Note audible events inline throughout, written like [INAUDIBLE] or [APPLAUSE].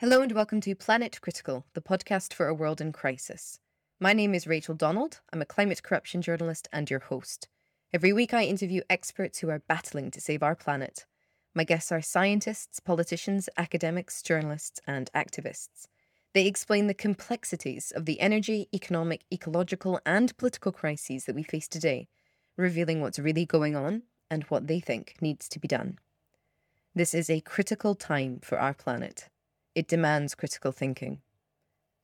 Hello and welcome to Planet Critical, the podcast for a world in crisis. My name is Rachel Donald. I'm a climate corruption journalist and your host. Every week I interview experts who are battling to save our planet. My guests are scientists, politicians, academics, journalists, and activists. They explain the complexities of the energy, economic, ecological, and political crises that we face today, revealing what's really going on and what they think needs to be done. This is a critical time for our planet. It demands critical thinking.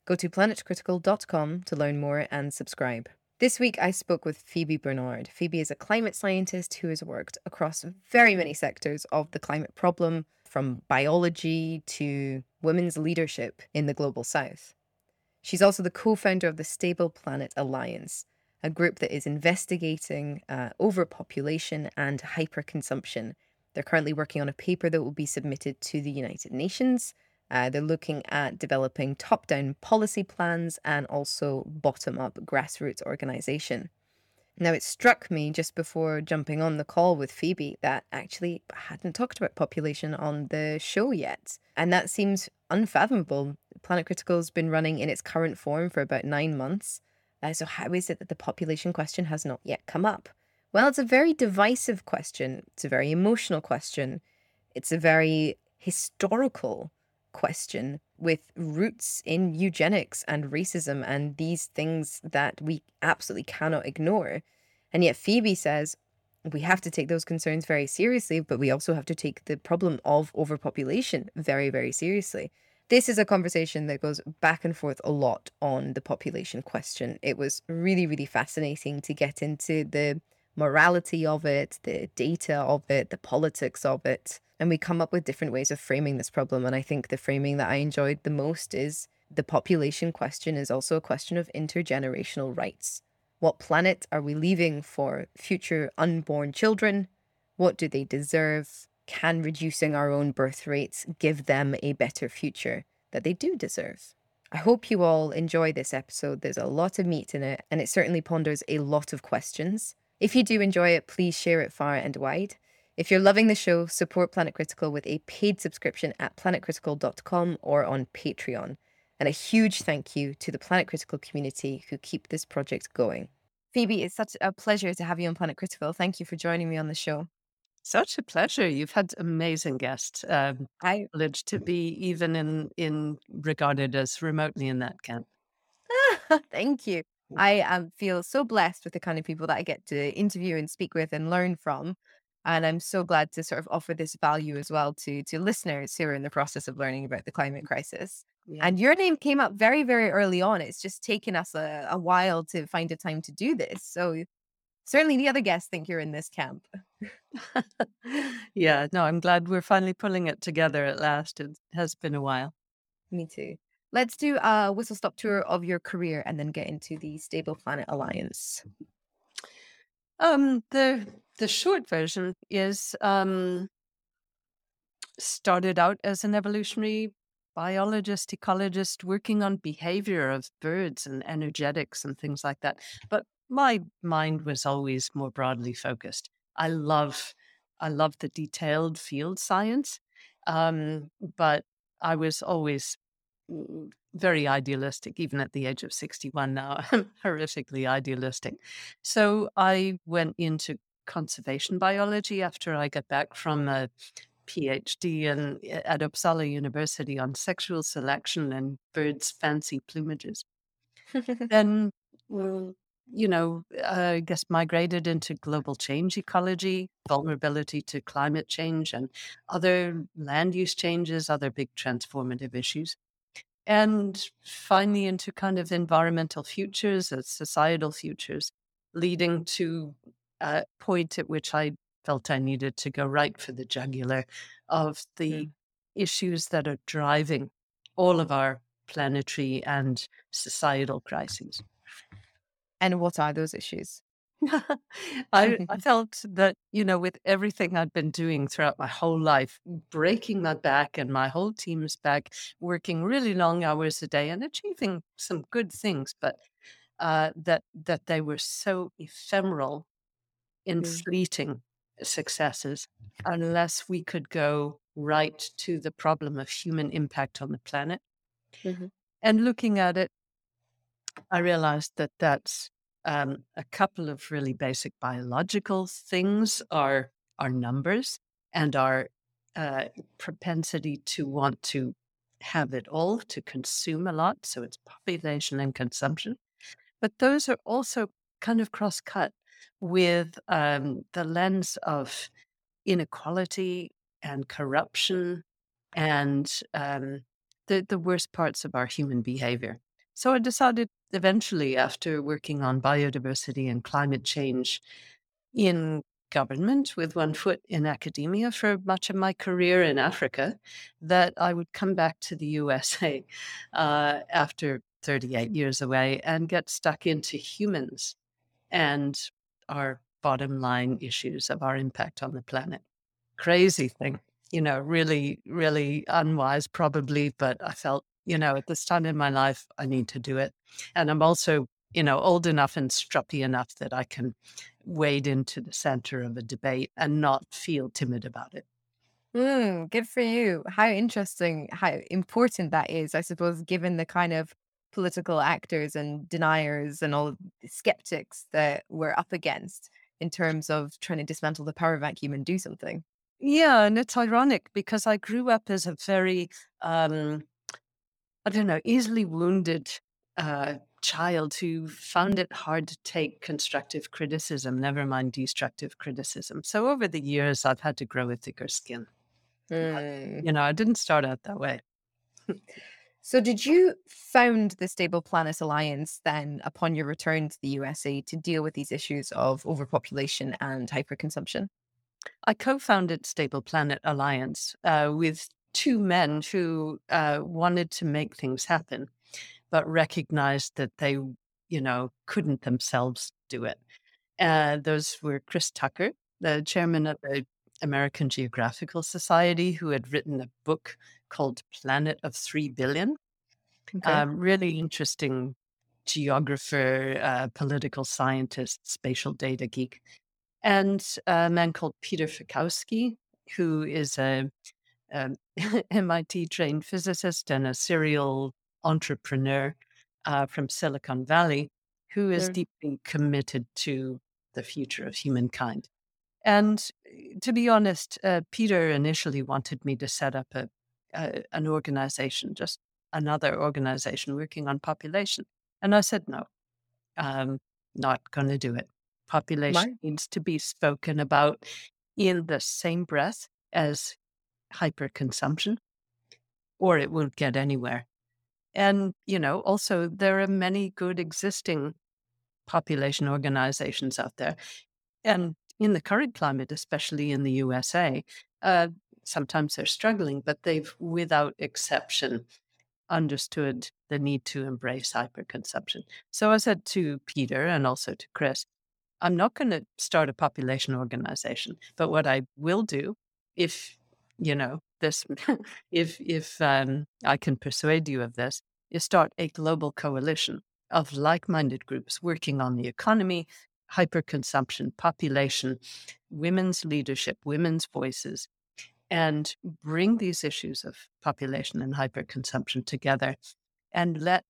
Go to planetcritical.com to learn more and subscribe. This week, I spoke with Phoebe Barnard. Phoebe is a climate scientist who has worked across very many sectors of the climate problem, from biology to women's leadership in the global south. She's also the co founder of the Stable Planet Alliance, a group that is investigating uh, overpopulation and hyperconsumption. They're currently working on a paper that will be submitted to the United Nations uh, they're looking at developing top down policy plans and also bottom up grassroots organization. Now, it struck me just before jumping on the call with Phoebe that actually I hadn't talked about population on the show yet. And that seems unfathomable. Planet Critical has been running in its current form for about nine months. Uh, so, how is it that the population question has not yet come up? Well, it's a very divisive question. It's a very emotional question. It's a very historical question with roots in eugenics and racism and these things that we absolutely cannot ignore. And yet, Phoebe says we have to take those concerns very seriously, but we also have to take the problem of overpopulation very, very seriously. This is a conversation that goes back and forth a lot on the population question. It was really, really fascinating to get into the morality of it, the data of it, the politics of it and we come up with different ways of framing this problem. And I think the framing that I enjoyed the most is the population question is also a question of intergenerational rights. What planet are we leaving for future unborn children? What do they deserve? Can reducing our own birth rates give them a better future that they do deserve? I hope you all enjoy this episode. There's a lot of meat in it, and it certainly ponders a lot of questions. If you do enjoy it, please share it far and wide. If you're loving the show, support Planet Critical with a paid subscription at planetcritical.com or on Patreon. And a huge thank you to the Planet Critical community who keep this project going. Phoebe, it's such a pleasure to have you on Planet Critical. Thank you for joining me on the show. Such a pleasure. You've had amazing guests. Um, I privileged to be even in in regarded as remotely in that camp. [LAUGHS] Thank you. I um, feel so blessed with the kind of people that I get to interview and speak with and learn from. And I'm so glad to sort of offer this value as well to to listeners who are in the process of learning about the climate mm. crisis. Yeah. And your name came up very, very early on. It's just taken us a, a while to find a time to do this. So certainly the other guests think you're in this camp. [LAUGHS] yeah, no, I'm glad we're finally pulling it together at last. It has been a while. Me too. Let's do a whistle stop tour of your career and then get into the Stable Planet Alliance. Um, the the short version is um, started out as an evolutionary biologist, ecologist, working on behavior of birds and energetics and things like that. But my mind was always more broadly focused. I love, I love the detailed field science, um, but I was always mm, very idealistic, even at the age of 61 now. I'm [LAUGHS] horrifically idealistic. So I went into conservation biology after I got back from a PhD in, at Uppsala University on sexual selection and birds' fancy plumages. [LAUGHS] then, you know, I guess migrated into global change ecology, vulnerability to climate change, and other land use changes, other big transformative issues. And finally, into kind of environmental futures, uh, societal futures, leading to uh, point at which I felt I needed to go right for the jugular of the mm. issues that are driving all of our planetary and societal crises. And what are those issues? [LAUGHS] I, I felt that, you know, with everything I'd been doing throughout my whole life, breaking my back and my whole team's back, working really long hours a day and achieving some good things, but uh, that that they were so ephemeral in mm. fleeting successes unless we could go right to the problem of human impact on the planet. Mm-hmm. And looking at it, I realized that that's um, a couple of really basic biological things are our numbers and our uh, propensity to want to have it all, to consume a lot. So it's population and consumption. But those are also kind of cross cut with um, the lens of inequality and corruption and um, the, the worst parts of our human behavior. So I decided eventually, after working on biodiversity and climate change in government with one foot in academia for much of my career in Africa, that I would come back to the USA uh, after 38 years away and get stuck into humans and our bottom line issues of our impact on the planet. Crazy thing, you know, really, really unwise, probably, but I felt, you know, at this time in my life, I need to do it. And I'm also, you know, old enough and struppy enough that I can wade into the center of a debate and not feel timid about it. Mm, good for you. How interesting, how important that is, I suppose, given the kind of political actors and deniers and all the skeptics that we're up against in terms of trying to dismantle the power vacuum and do something. Yeah, and it's ironic because I grew up as a very, um, I don't know, easily wounded uh, child who found it hard to take constructive criticism, never mind destructive criticism. So over the years, I've had to grow a thicker skin. Mm. You know, I didn't start out that way. [LAUGHS] So, did you found the Stable Planet Alliance then upon your return to the USA to deal with these issues of overpopulation and hyperconsumption? I co founded Stable Planet Alliance uh, with two men who uh, wanted to make things happen, but recognized that they, you know, couldn't themselves do it. Uh, those were Chris Tucker, the chairman of the American Geographical Society, who had written a book called Planet of Three Billion. Okay. Um, really interesting geographer, uh, political scientist, spatial data geek, and a man called Peter Fiekowsky, who is a, [LAUGHS] a MIT trained physicist and a serial entrepreneur uh, from Silicon Valley, who is sure. deeply committed to the future of humankind. And eh, to be honest, uh, Peter initially wanted me to set up a, a, an organization, just another organization working on population. And I said, no, I'm not going to do it. Population needs to be spoken about in the same breath as hyperconsumption, or it won't get anywhere. And, you know, also there are many good existing population organizations out there. And in the current climate, especially in the USA, uh, sometimes they're struggling, but they've, without exception, understood the need to embrace hyperconsumption. So I said to Peter and also to Chris, I'm not going to start a population organization, but what I will do, if you know this, [LAUGHS] if if um, I can persuade you of this, is start a global coalition of like-minded groups working on the economy, hyperconsumption, population, women's leadership, women's voices, and bring these issues of population and hyperconsumption together and let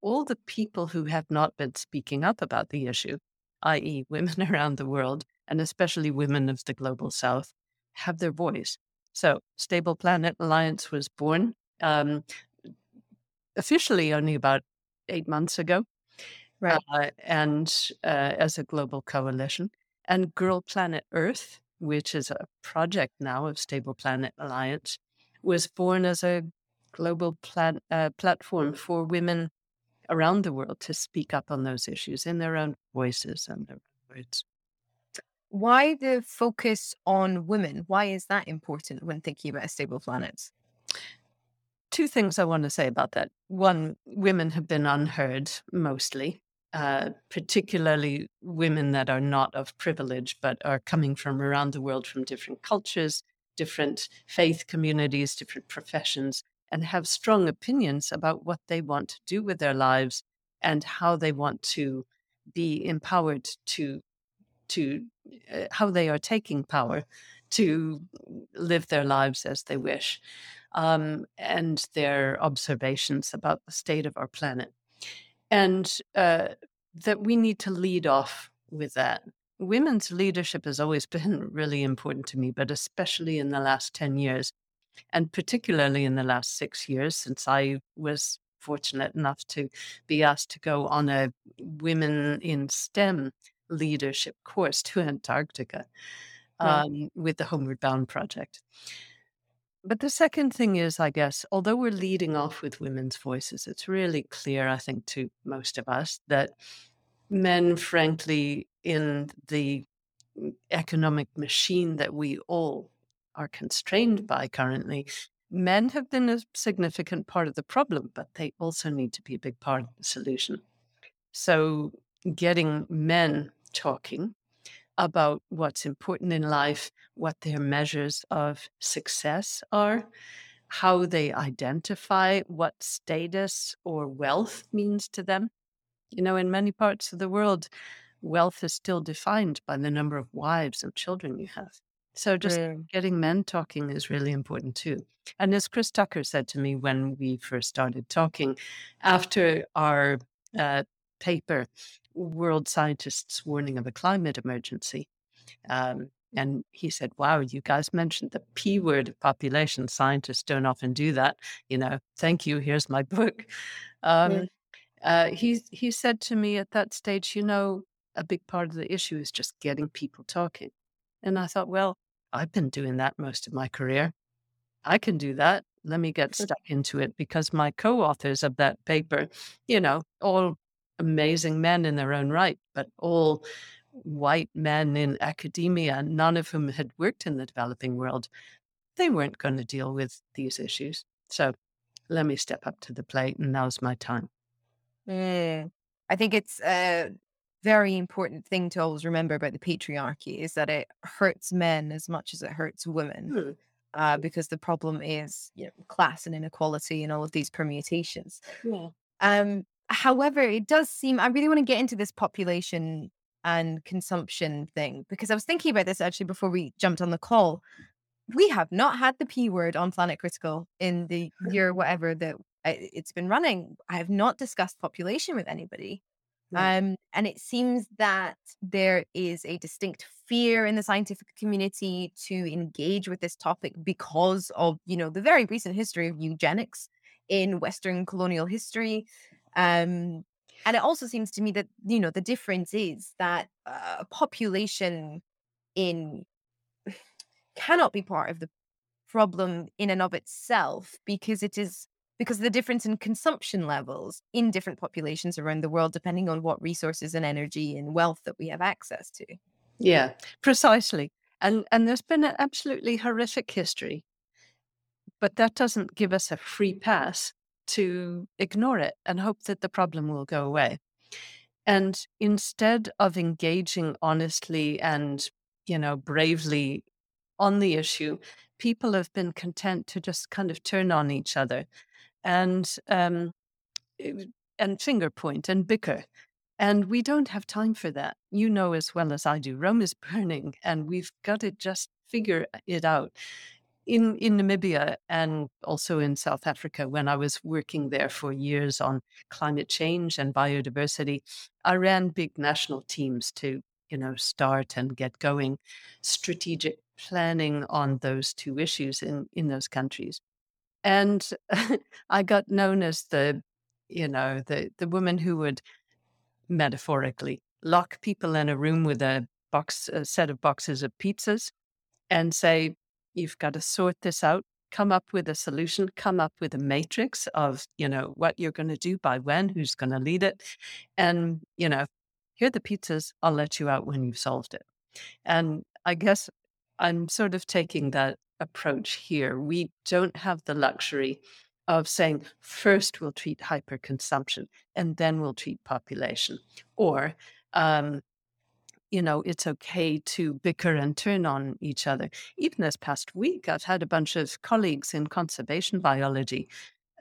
all the people who have not been speaking up about the issue, i.e., [LAUGHS] women around the world, and especially women of the global south, have their voice. So, Stable Planet Alliance was born um, officially only about eight months ago, right. Uh, and uh, as a global coalition. And Girl Planet Earth which is a project now of Stable Planet Alliance, was born as a global plat- uh, platform for women around the world to speak up on those issues in their own voices and their own words. Why the focus on women? Why is that important when thinking about a stable planet? Two things I want to say about that. One, women have been unheard mostly uh, particularly women that are not of privilege, but are coming from around the world from different cultures, different faith communities, different professions, and have strong opinions about what they want to do with their lives and how they want to be empowered to to uh, how they are taking power to live their lives as they wish, um, and their observations about the state of our planet. And uh, that we need to lead off with that. Women's leadership has always been really important to me, but especially in the last 10 years, and particularly in the last six years, since I was fortunate enough to be asked to go on a Women in STEM leadership course to Antarctica um, with the Homeward Bound Project. But the second thing is, I guess, although we're leading off with women's voices, it's really clear, I think, to most of us that men, frankly, in the economic machine that we all are constrained by currently, men have been a significant part of the problem, but they also need to be a big part of the solution. So, getting men talking about what's important in life, what their measures of success are, how they identify what status or wealth means to them. You know, in many parts of the world, wealth is still defined by the number of wives and children you have. So just Mm. getting men talking is really important too. And as Chris Tucker said to me when we first started talking, after our uh, paper, World Scientists Warning of a Climate Emergency, um, and he said, Wow, you guys mentioned the P word of population. Scientists don't often do that. You know, thank you. Here's my book. Um, uh, he, he said to me at that stage, You know, a big part of the issue is just getting people talking. And I thought, Well, I've been doing that most of my career. I can do that. Let me get stuck into it because my co authors of that paper, you know, all amazing men in their own right, but all white men in academia, none of whom had worked in the developing world, they weren't going to deal with these issues. So let me step up to the plate, and now's my time. Mm. I think it's a very important thing to always remember about the patriarchy is that it hurts men as much as it hurts women. Hmm. Uh, because the problem is you know, class and inequality and all of these permutations. Yeah. Um, however, it does seem I really want to get into this population and consumption thing because I was thinking about this actually before we jumped on the call. We have not had the P word on Planet Critical in the [LAUGHS] year whatever that uh, it's been running. I have not discussed population with anybody. Um, and it seems that there is a distinct fear in the scientific community to engage with this topic because of, you know, the very recent history of eugenics in Western colonial history. Um, and it also seems to me that, you know, the difference is that uh, population in [SIGHS] cannot be part of the problem in and of itself because it is because of the difference in consumption levels in different populations around the world, depending on what resources and energy and wealth that we have access to. Yeah, precisely. And and there's been an absolutely horrific history, but that doesn't give us a free pass to ignore it and hope that the problem will go away. And instead of engaging honestly and, you know, bravely on the issue, people have been content to just kind of turn on each other and um, and finger point and bicker. And we don't have time for that. You know as well as I do, Rome is [LAUGHS] burning, and we've got to just figure it out. In in Namibia and also in South Africa, when I was working there for years on climate change and biodiversity, I ran big national teams to you know start and get going strategic planning on those two issues in in those countries. And [LAUGHS] I got known as the, you know, the the woman who would metaphorically lock people in a room with a box, a set of boxes of pizzas, and say, "You've got to sort this out. Come up with a solution. Come up with a matrix of, you know, what you're going to do by when, who's going to lead it, and you know, here are the pizzas. I'll let you out when you've solved it." And I guess I'm sort of taking that approach here. We don't have the luxury of saying, first we'll treat hyperconsumption and then we'll treat population. Or, um, you know, it's okay to bicker and turn on each other. Even this past week, I've had a bunch of colleagues in conservation biology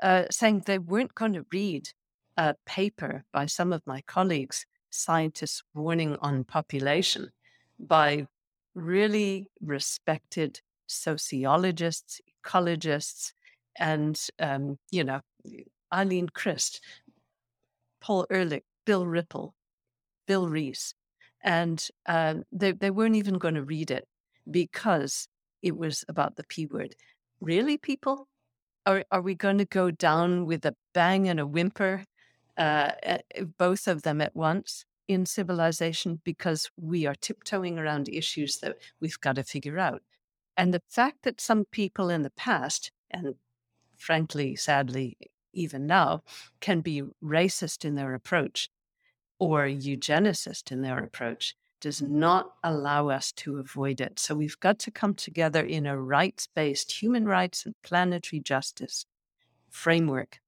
uh, saying they weren't going to read a paper by some of my colleagues, scientists warning on population by really respected sociologists, ecologists, and, um, you know, Eileen Crist, Paul Ehrlich, Bill Ripple, Bill Rees. And um, they, they weren't even going to read it because it was about the P word. Really, people? Are, are we going to go down with a bang and a whimper, uh, both of them at once in civilization because we are tiptoeing around issues that we've got to figure out? And the fact that some people in the past, and frankly, sadly, even now, can be racist in their approach or eugenicist in their approach does not allow us to avoid it. So we've got to come together in a rights based human rights and planetary justice framework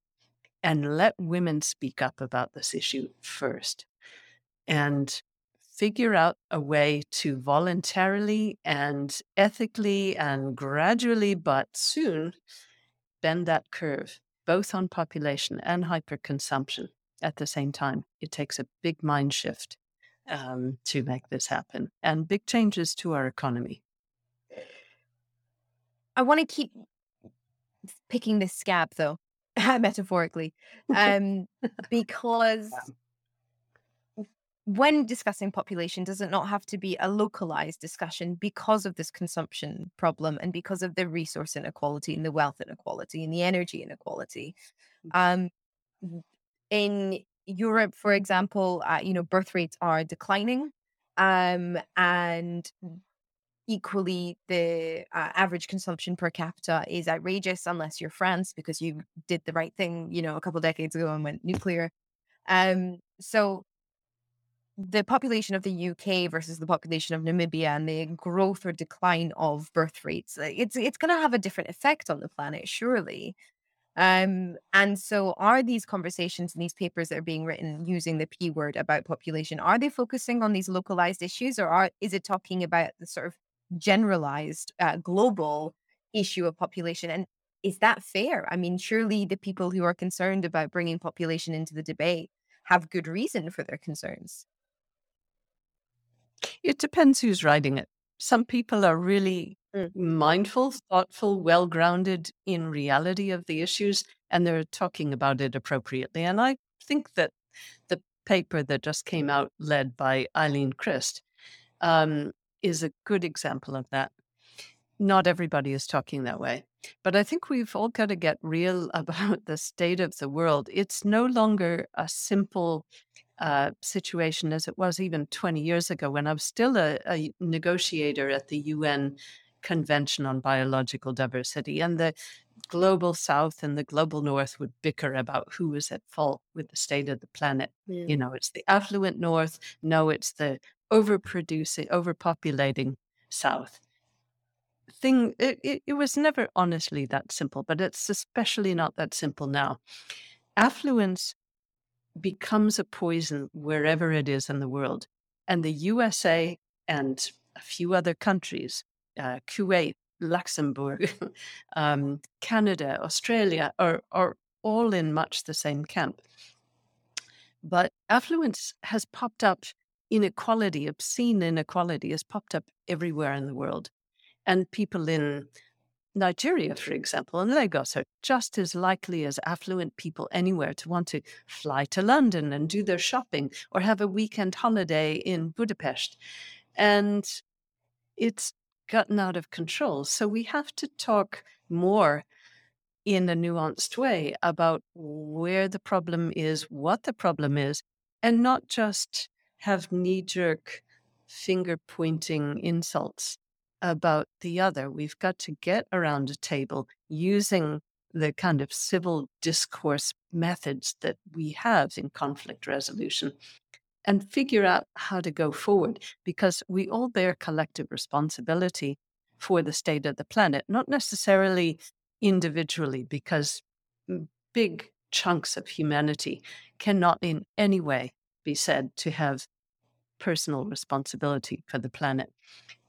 and let women speak up about this issue first and figure out a way to voluntarily and ethically and gradually, but soon, bend that curve, both on population and hyperconsumption at the same time. It takes a big mind shift um, to make this happen and big changes to our economy. I want to keep picking this scab though, [LAUGHS] metaphorically, um, because [LAUGHS] when discussing population, does it not have to be a localized discussion because of this consumption problem and because of the resource inequality and the wealth inequality and the energy inequality? Mm. Um, in Europe, for example, uh, you know, birth rates are declining, um, and equally the uh, average consumption per capita is outrageous unless you're France because you did the right thing, you know, a couple decades ago and went nuclear. Um, so the population of the UK versus the population of Namibia and the growth or decline of birth rates, it's it's going to have a different effect on the planet, surely. Um, and so are these conversations and these papers that are being written using the P word about population, are they focusing on these localized issues or are, is it talking about the sort of generalized uh, global issue of population? And is that fair? I mean, surely the people who are concerned about bringing population into the debate have good reason for their concerns. It depends who's writing it. Some people are really Mm. mindful, thoughtful, well grounded in reality of the issues, and they're talking about it appropriately. And I think that the paper that just came out, led by Eileen Crist, um, is a good example of that. Not everybody is talking that way. But I think we've all got to get real [LAUGHS] about the state of the world. It's no longer a simple uh, situation as it was even 20 years ago when I was still a, a negotiator at the UN Convention on Biological Diversity. And the global south and the global north would bicker about who was at fault with the state of the planet. Yeah. You know, it's the affluent north. No, it's the overproducing, overpopulating south. Thing it, it, it was never honestly that simple, but it's especially not that simple now. Affluence becomes a poison wherever it is in the world. And the USA and a few other countries uh, Kuwait, Luxembourg, [LAUGHS] um, Canada, Australia are, are all in much the same camp. But affluence has popped up, inequality, obscene inequality has popped up everywhere in the world. And people in Nigeria, for example, and Lagos are just as likely as affluent people anywhere to want to fly to London and do their shopping or have a weekend holiday in Budapest. And it's gotten out of control. So we have to talk more in a nuanced way about where the problem is, what the problem is, and not just have knee jerk finger pointing insults about the other. We've got to get around a table using the kind of civil discourse methods that we have in conflict resolution and figure out how to go forward because we all bear collective responsibility for the state of the planet, not necessarily individually, because big chunks of humanity cannot in any way be said to have personal responsibility for the planet.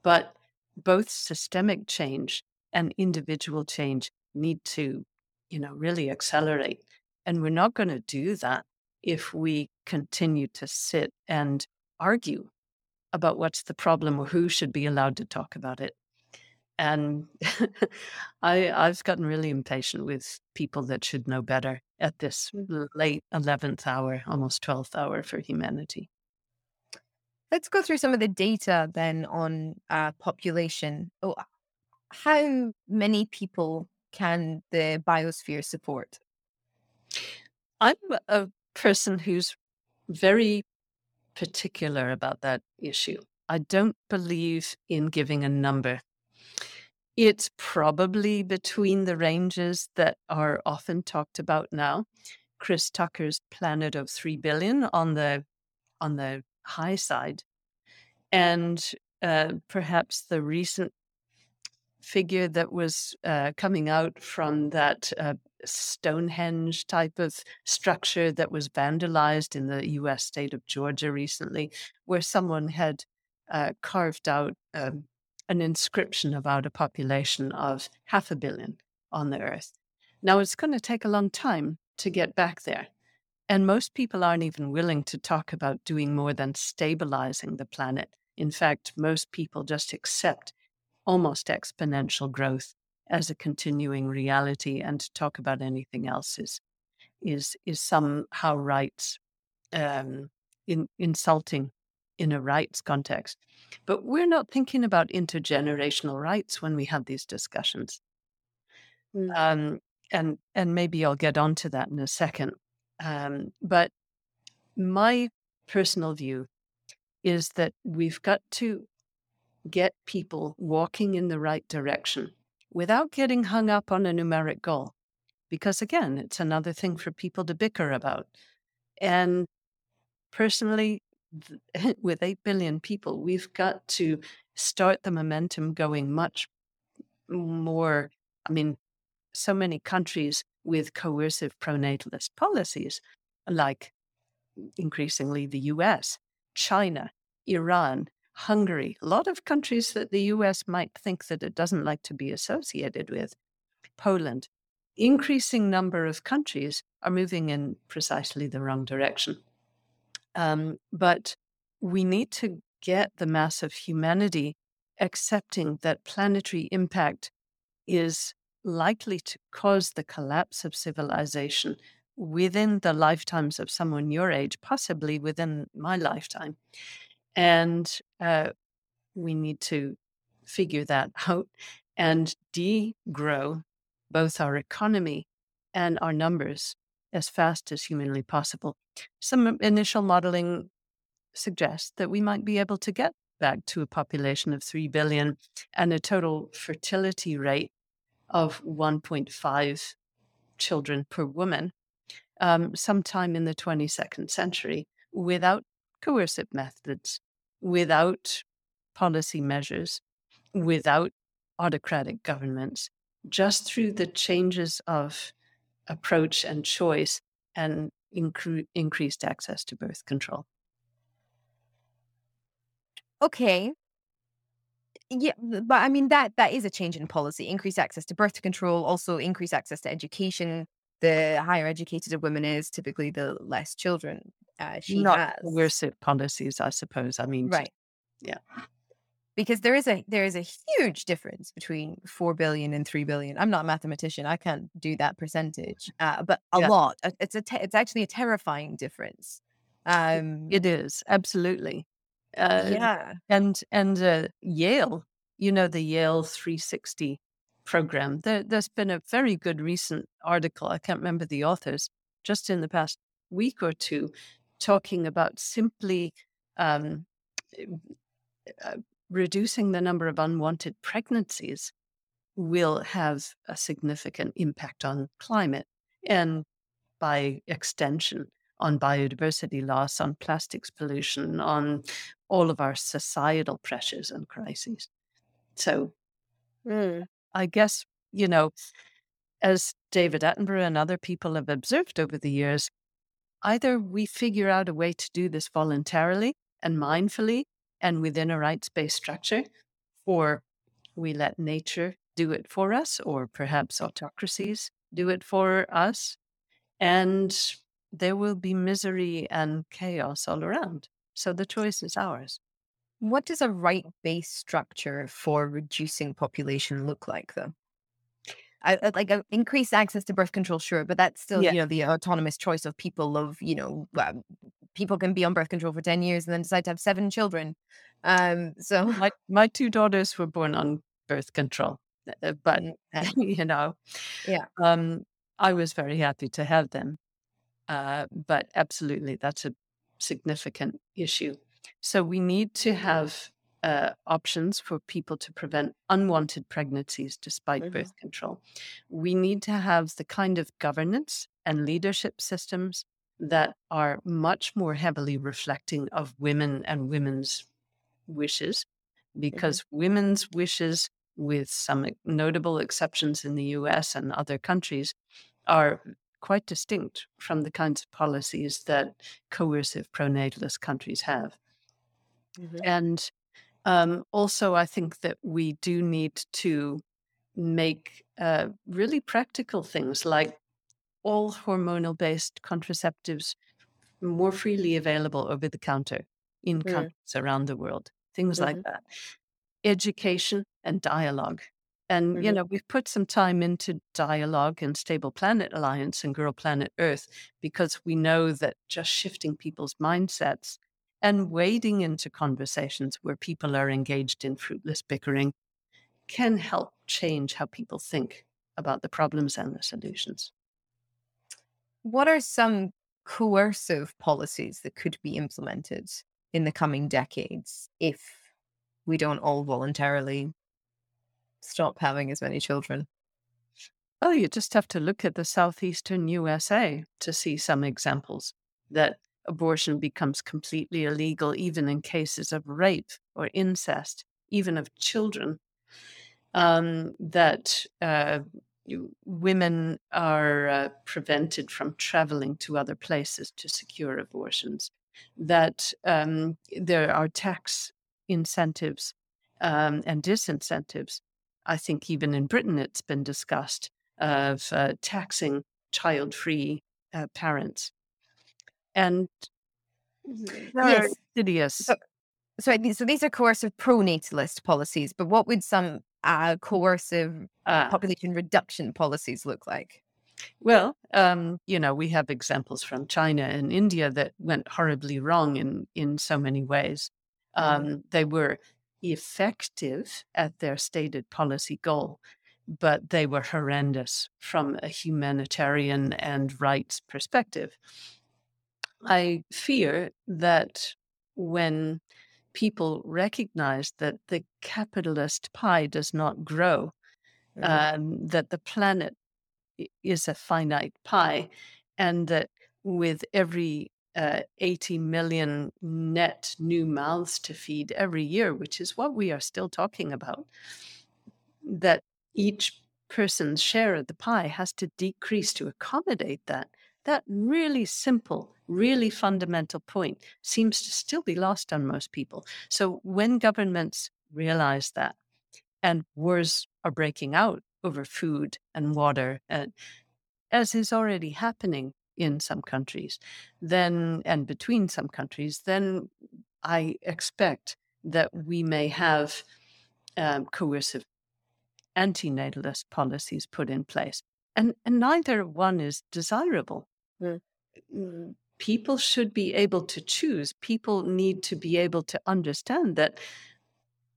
But both systemic change and individual change need to, you know, really accelerate. And we're not going to do that if we continue to sit and argue about what's the problem or who should be allowed to talk about it. And [LAUGHS] I, I've gotten really impatient with people that should know better at this Mm. late 11th hour, almost 12th hour for humanity. Let's go through some of the data then on uh, population. Oh, how many people can the biosphere support? I'm a person who's very particular about that issue. I don't believe in giving a number. It's probably between the ranges that are often talked about now. Chris Tucker's planet of 3 billion on the on the high side and uh, perhaps the recent figure that was uh, coming out from that uh, Stonehenge type of structure that was vandalized in the US state of Georgia recently, where someone had uh, carved out um, an inscription about a population of half a billion on the earth. Now, it's going to take a long time to get back there. And most people aren't even willing to talk about doing more than stabilizing the planet. In fact, most people just accept almost exponential growth as a continuing reality, and to talk about anything else is is is somehow rights um, in, insulting in a rights context. But we're not thinking about intergenerational rights when we have these discussions. Mm. Um, and and maybe I'll get onto that in a second. Um, but my personal view is that we've got to get people walking in the right direction without getting hung up on a numeric goal. Because again, it's another thing for people to bicker about. And personally, [LAUGHS] with 8 billion people, we've got to start the momentum going much more. I mean, so many countries with coercive pronatalist policies, like increasingly the US, China, Iran, Hungary, a lot of countries that the US might think that it doesn't like to be associated with, Poland, increasing number of countries are moving in precisely the wrong direction. Um, but we need to get the mass of humanity accepting that planetary impact is likely to cause the collapse of civilization within the lifetimes of someone your age, possibly within my lifetime. And uh, we need to figure that [LAUGHS] out and degrow both our economy and our numbers as fast as humanly possible. Some initial modeling suggests that we might be able to get back to a population of 3 billion and a total fertility rate of 1.5 children per woman um, sometime in the 22nd century without coercive methods, without policy measures, without autocratic governments, just through the changes of approach and choice and incre- increased access to birth control. Okay. Yeah, but I mean that that is a change in policy. Increased access to birth control, also increased access to education. The higher educated a woman is, typically the less children uh, she Not has. coercive policies, I suppose. I mean, just- Right. yeah. Because there is a there is a huge difference between four billion and three billion. I'm not a mathematician. I can't do that percentage, uh, but a Yeah. lot. Uh, It's a te- it's actually a terrifying difference. Um, it is absolutely. Uh, yeah. and and uh, Yale, you know the Yale 360 program. There, there's been a very good recent article. I can't remember the authors, just in the past week or two, talking about simply um, uh, reducing the number of unwanted pregnancies will have a significant impact on climate and by extension on biodiversity loss, on plastics pollution, on all of our societal pressures and crises. So Mm. I guess, you know, as David Attenborough and other people have observed over the years, either we figure out a way to do this voluntarily and mindfully and within a rights based structure, or we let nature do it for us, or perhaps autocracies do it for us. And there will be misery and chaos all around. So the choice is ours. What does a right based structure for reducing population look like, though? I, I- like uh, increased access to birth control, sure, but that's still Yeah. you know the autonomous choice of people. Of you know, um, people can be on birth control for ten years and then decide to have seven children. Um, so My my two daughters were born on birth control, uh, uh, but Mm, [LAUGHS] uh, you know, Yeah. um, I was very happy to have them. Uh, but absolutely, that's a significant issue. So we need to have uh, options for people to prevent unwanted pregnancies despite Mhm. birth control. We need to have the kind of governance and leadership systems that are much more heavily reflecting of women and women's wishes, because women's wishes, with some notable exceptions in the US and other countries, are quite distinct from the kinds of policies that coercive pronatalist countries have. Mhm. And um, also, I think that we do need to make uh, really practical things like all hormonal based contraceptives more freely available over the counter in Mm. countries around the world, things like Mhm. that. Education and dialogue. And, you Mhm. know, we've put some time into dialogue and Stable Planet Alliance and Girl Planet Earth because we know that just shifting people's mindsets and wading into conversations where people are engaged in fruitless bickering can help change how people think about the problems and the solutions. What are some coercive policies that could be implemented in the coming decades if we don't all voluntarily stop having as many children? Oh, you just have to look at the southeastern USA to see some examples that abortion becomes completely illegal, even in cases of rape or incest, even of children. Um, that uh, women are uh, prevented from traveling to other places to secure abortions. That um, there are tax incentives um, and disincentives. I think even in Britain it's been discussed of uh, taxing child free uh, parents. And Yes. insidious. So, so, so these are coercive pro-natalist policies, but what would some uh, coercive uh, population reduction policies look like? Well, um, you know, we have examples from China and India that went horribly wrong in in so many ways. Mhm. Um, they were effective at their stated policy goal, but they were horrendous from a humanitarian and rights perspective. I fear that when people recognize that the capitalist pie does not grow, Mhm. um, that the planet is a finite pie, and that with every uh, 80 million net new mouths to feed every year, which is what we are still talking about, that each person's share of the pie has to decrease to accommodate that. That really simple, really fundamental point seems to still be lost on most people. So when governments realize that and wars are breaking out over food and water, and as is already happening in some countries, then and between some countries, then I expect that we may have um, coercive antinatalist policies put in place. And, and neither one is desirable. Mm. People should be able to choose. People need to be able to understand that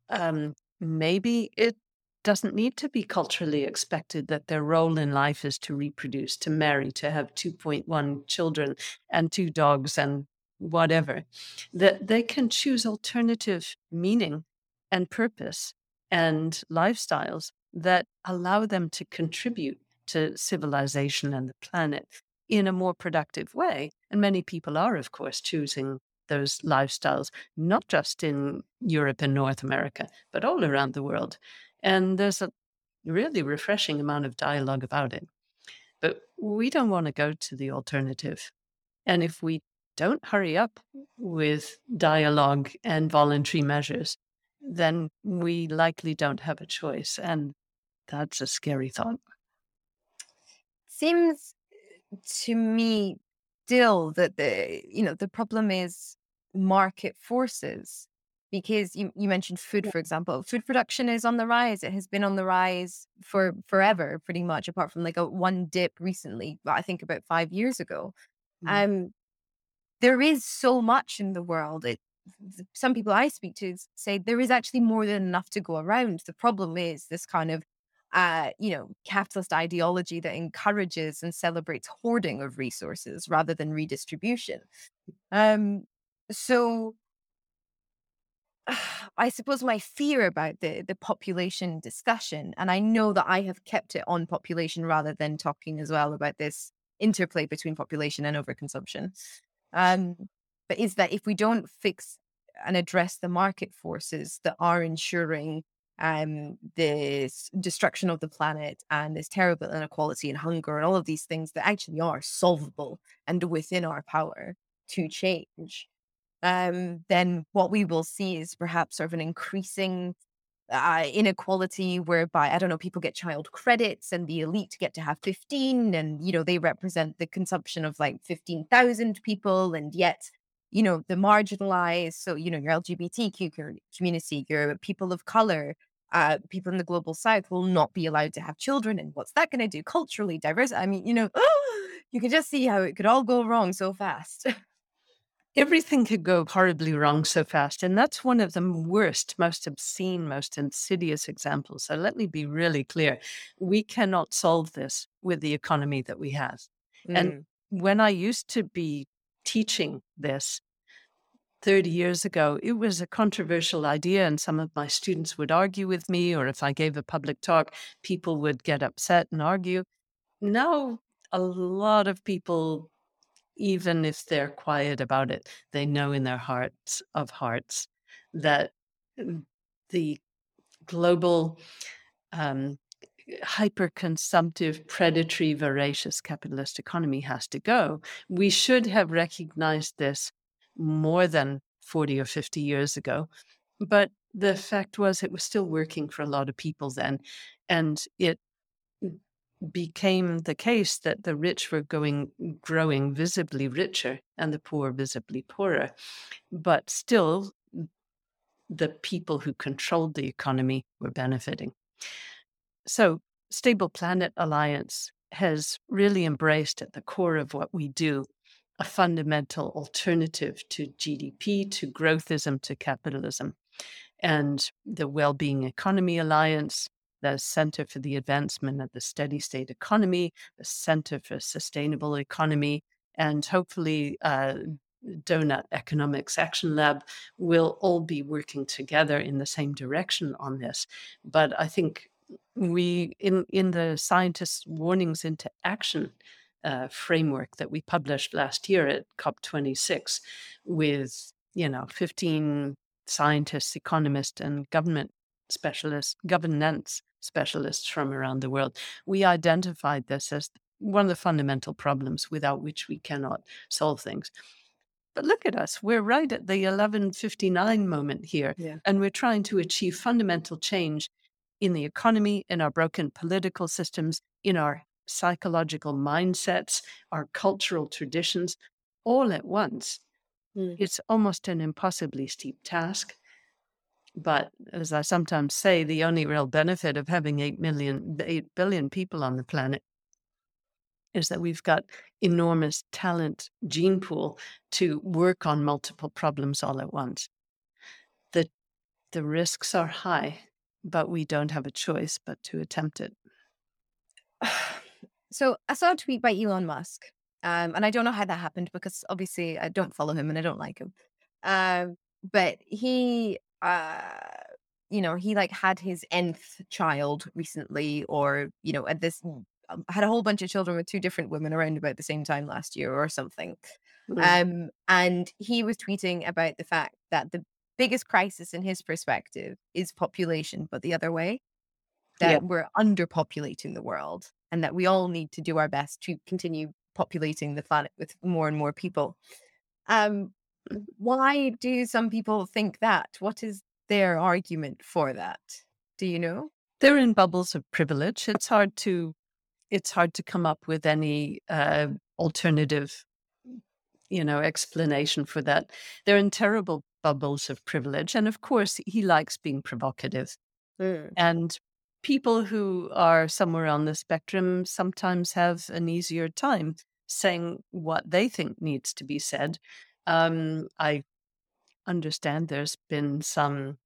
um, maybe it doesn't need to be culturally expected that their role in life is to reproduce, to marry, to have 2.1 children and two dogs and whatever. That they can choose alternative meaning and purpose and lifestyles that allow them to contribute to civilization and the planet in a more productive way. And many people are, of course, choosing those lifestyles, not just in Europe and North America, but all around the world. And there's a really refreshing amount of dialogue about it. But we don't want to go to the alternative. And if we don't hurry up with dialogue and voluntary measures, then we likely don't have a choice. And that's a scary thought. Seems to me still that the you know the problem is market forces because you, you mentioned food, for example. Food production is on the rise. It has been on the rise for forever, pretty much, apart from like a one dip recently, I think about five years ago. Mm. Um, there is so much in the world. It, some people I speak to say there is actually more than enough to go around. The problem is this kind of uh, you know, capitalist ideology that encourages and celebrates hoarding of resources rather than redistribution. Um, so [SIGHS] I suppose my fear about the the population discussion, and I know that I have kept it on population rather than talking as well about this interplay between population and overconsumption. Um, but is that if we don't fix and address the market forces that are ensuring um, this destruction of the planet and this terrible inequality and hunger and all of these things that actually are solvable and within our power to change, um, then what we will see is perhaps sort of an increasing uh, inequality whereby I don't know people get child credits and the elite get to have 15 and you know they represent the consumption of like 15,000 people and yet you know the marginalized so you know your LGBTQ community your people of color uh, people in the global south will not be allowed to have children and what's that going to do culturally diverse I mean you know [GASPS] you can just see how it could all go wrong so fast [LAUGHS] Everything could go horribly wrong so fast. And that's one of the worst, most obscene, most insidious examples. So let me be really clear. We cannot solve this with the economy that we have. Mm. And when I used to be teaching this 30 years ago, it was a controversial idea, and some of my students would argue with me, or if I gave a public talk, people would get upset and argue. Now, a lot of people even if they're quiet about it, they know in their hearts of hearts that the global um, hyper-consumptive, predatory, voracious capitalist economy has to go. We should have recognized this more than 40 or 50 years ago. But the fact was, it was still working for a lot of people then. And it became the case that the rich were going growing visibly richer and the poor visibly poorer but still the people who controlled the economy were benefiting so stable planet alliance has really embraced at the core of what we do a fundamental alternative to gdp to growthism to capitalism and the well-being economy alliance the Center for the Advancement of the Steady State Economy, the Center for Sustainable Economy, and hopefully uh, Doughnut Economics Action Lab will all be working together in the same direction on this. But I think we, in, in the scientists' warnings into action uh, framework that we published last year at COP26 with, you know, 15 scientists, economists, and government specialists, governance specialists from around the world, we identified this as one of the fundamental problems without which we cannot solve things. But look at us, we're right at the 1159 moment here, yeah. and we're trying to achieve fundamental change in the economy, in our broken political systems, in our psychological mindsets, our cultural traditions, all at once. Mm. It's almost an impossibly steep task. But as I sometimes say, the only real benefit of having 8 million, 8 billion people on the planet is that we've got enormous talent gene pool to work on multiple problems all at once. The, the risks are high, but we don't have a choice but to attempt it. [SIGHS] [SIGHS] [SIGHS] So I saw a tweet by Elon Musk, um, and I don't know how that happened because obviously I don't follow him and I don't like him. Um, but he uh you know he like had his nth child recently or you know at this mm. um, had a whole bunch of children with two different women around about the same time last year or something mm. um and he was tweeting about the fact that the biggest crisis in his perspective is population but the other way that yeah. we're underpopulating the world and that we all need to do our best to continue populating the planet with more and more people um why do some people think that? What is their argument for that? Do you know? They're in bubbles of privilege. It's hard to it's hard to come up with any uh, alternative you know explanation for that they're in terrible bubbles of privilege. And of course, he likes being provocative. Mm. And people who are somewhere on the spectrum sometimes have an easier time saying what they think needs to be said. Um, I understand there's been some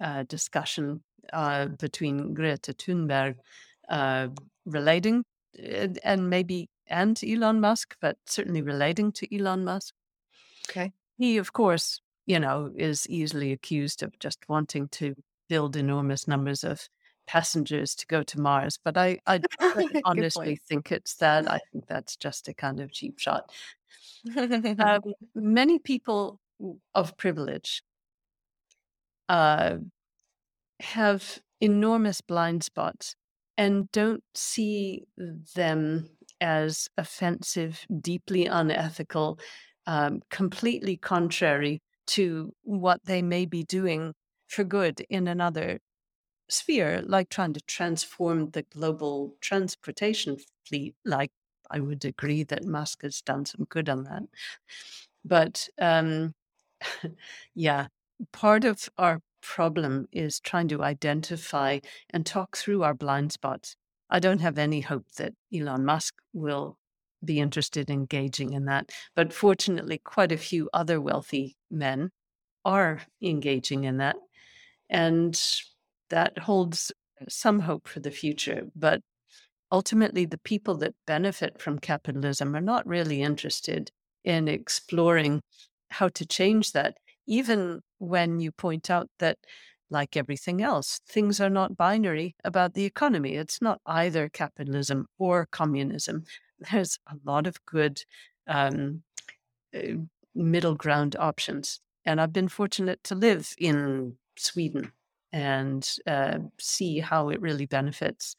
uh, discussion uh, between Greta Thunberg uh, relating uh, and maybe and Elon Musk, but certainly relating to Elon Musk. Okay. He, of course, you know, is easily accused of just wanting to build enormous numbers of passengers to go to Mars. But I, I [LAUGHS] honestly think it's that. I think that's just a kind of cheap shot. [LAUGHS] Um, many people of privilege uh, have enormous blind spots and don't see them as offensive, deeply unethical, um, completely contrary to what they may be doing for good in another sphere, like trying to transform the global transportation fleet. Like I would agree that Musk has done some good on that. But um, [LAUGHS] yeah, part of our problem is trying to identify and talk through our blind spots. I don't have any hope that Elon Musk will be interested in engaging in that. But fortunately, quite a few other wealthy men are engaging in that. And that holds some hope for the future. But ultimately, the people that benefit from capitalism are not really interested in exploring how to change that, even when you point out that, like everything else, things are not binary about the economy. It's not either capitalism or communism. [LAUGHS] There's a lot of good um, uh, middle ground options. And I've been fortunate to live in Sweden and uh, see how it really benefits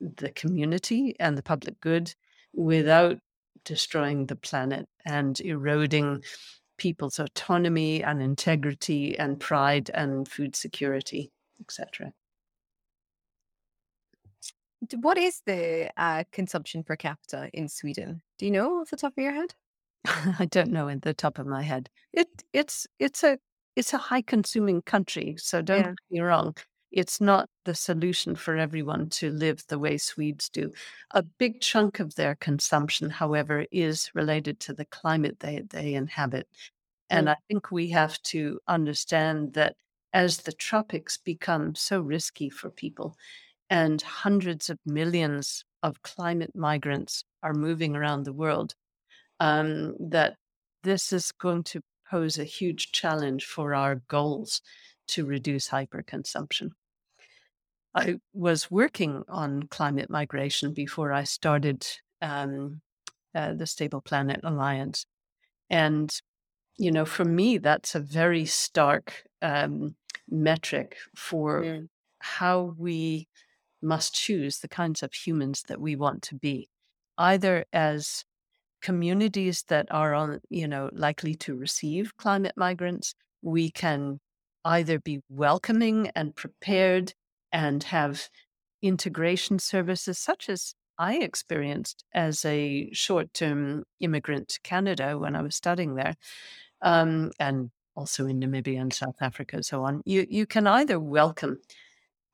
the community and the public good without destroying the planet and eroding people's autonomy and integrity and pride and food security, etc. What is the uh, consumption per capita in Sweden? Do you know off the top of your head? [LAUGHS] I don't know in the top of my head. It it's it's a it's a high consuming country, so don't Yeah. get me wrong. It's not the solution for everyone to live the way Swedes do. A big chunk of their consumption, however, is related to the climate they, they inhabit. And. I think we have to understand that as the tropics become so risky for people and hundreds of millions of climate migrants are moving around the world, um, that this is going to pose a huge challenge for our goals to reduce hyperconsumption. I was working on climate migration before I started um, uh, the Stable Planet Alliance. And, you know, for me, that's a very stark um, metric for Mm. how we must choose the kinds of humans that we want to be, either as communities that are on, you know, likely to receive climate migrants, we can either be welcoming and prepared and have integration services such as I experienced as a short term immigrant to Canada when I was studying there, um, and also in Namibia and South Africa and so on. You, you can either welcome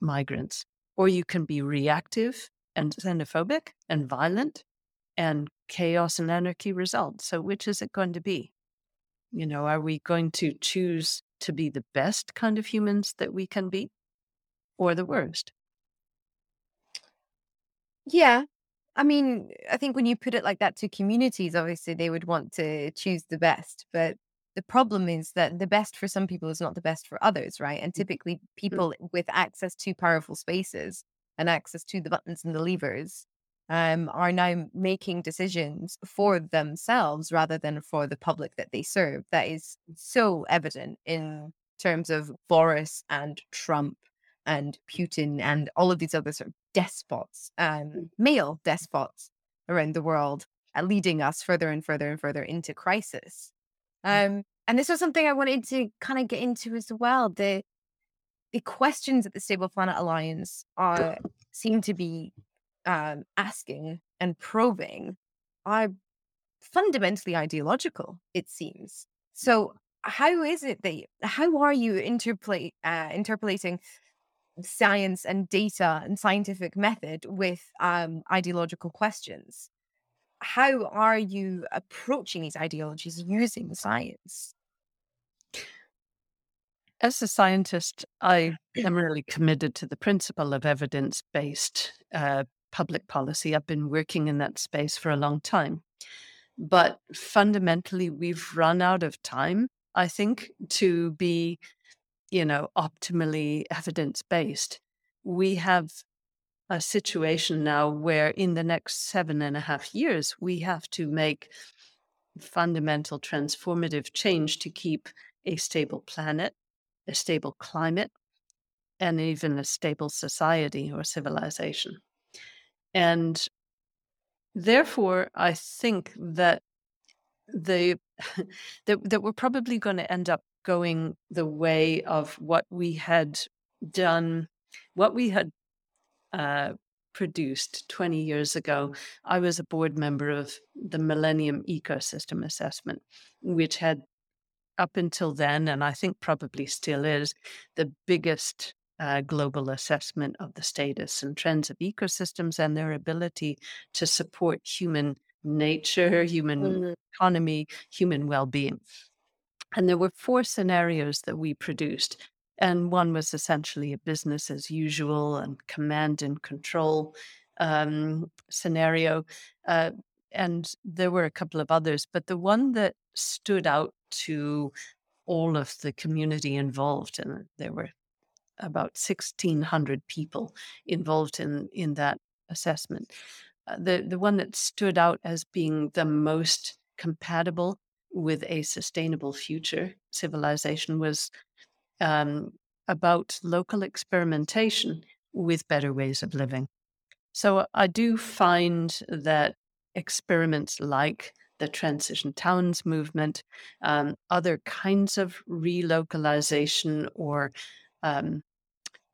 migrants or you can be reactive and xenophobic and violent and chaos and anarchy result. So, which is it going to be? You know, are we going to choose to be the best kind of humans that we can be or the worst? Yeah. I mean, I think when you put it like that to communities, obviously they would want to choose the best. But the problem is that the best for some people is not the best for others, right? And mm, typically, people with access to powerful spaces and access to the buttons and the levers um, are now making decisions for themselves rather than for the public that they serve. That is so evident in terms of Boris and Trump and Putin and all of these other sort of despots, um, male despots around the world, uh, leading us further and further and further into crisis. Um, and this was something I wanted to kind of get into as well. The the questions that the Stable Planet Alliance are seem to be um, asking and probing are fundamentally ideological. It seems so. how is it that you, how are you interplay, uh, interpolating science and data and scientific method with um, ideological questions? How are you approaching these ideologies using science? As a scientist, I [CLEARS THROAT] am really committed to the principle of evidence based uh, public policy. I've been working in that space for a long time. But fundamentally, we've run out of time, I think, to be, you know, optimally evidence based. We have a situation now where in the next seven and a half years, we have to make fundamental transformative change to keep a stable planet, a stable climate, and even a stable society or civilization. And therefore, I think that the [LAUGHS] that, that we're probably going to end up going the way of what we had done, what we had uh, produced 20 years ago. I was a board member of the Millennium Ecosystem Assessment, which had up until then, and I think probably still is, the biggest uh, global assessment of the status and trends of ecosystems and their ability to support human nature, human mm-hmm. economy, human well being. And there were four scenarios that we produced. And one was essentially a business as usual and command and control um, scenario. Uh, and there were a couple of others, but the one that stood out to all of the community involved, and there were about 1,600 people involved in, in that assessment. Uh, the, the one that stood out as being the most compatible with a sustainable future civilization was um, about local experimentation with better ways of living. So I do find that experiments like the transition towns movement, um, other kinds of relocalization or um,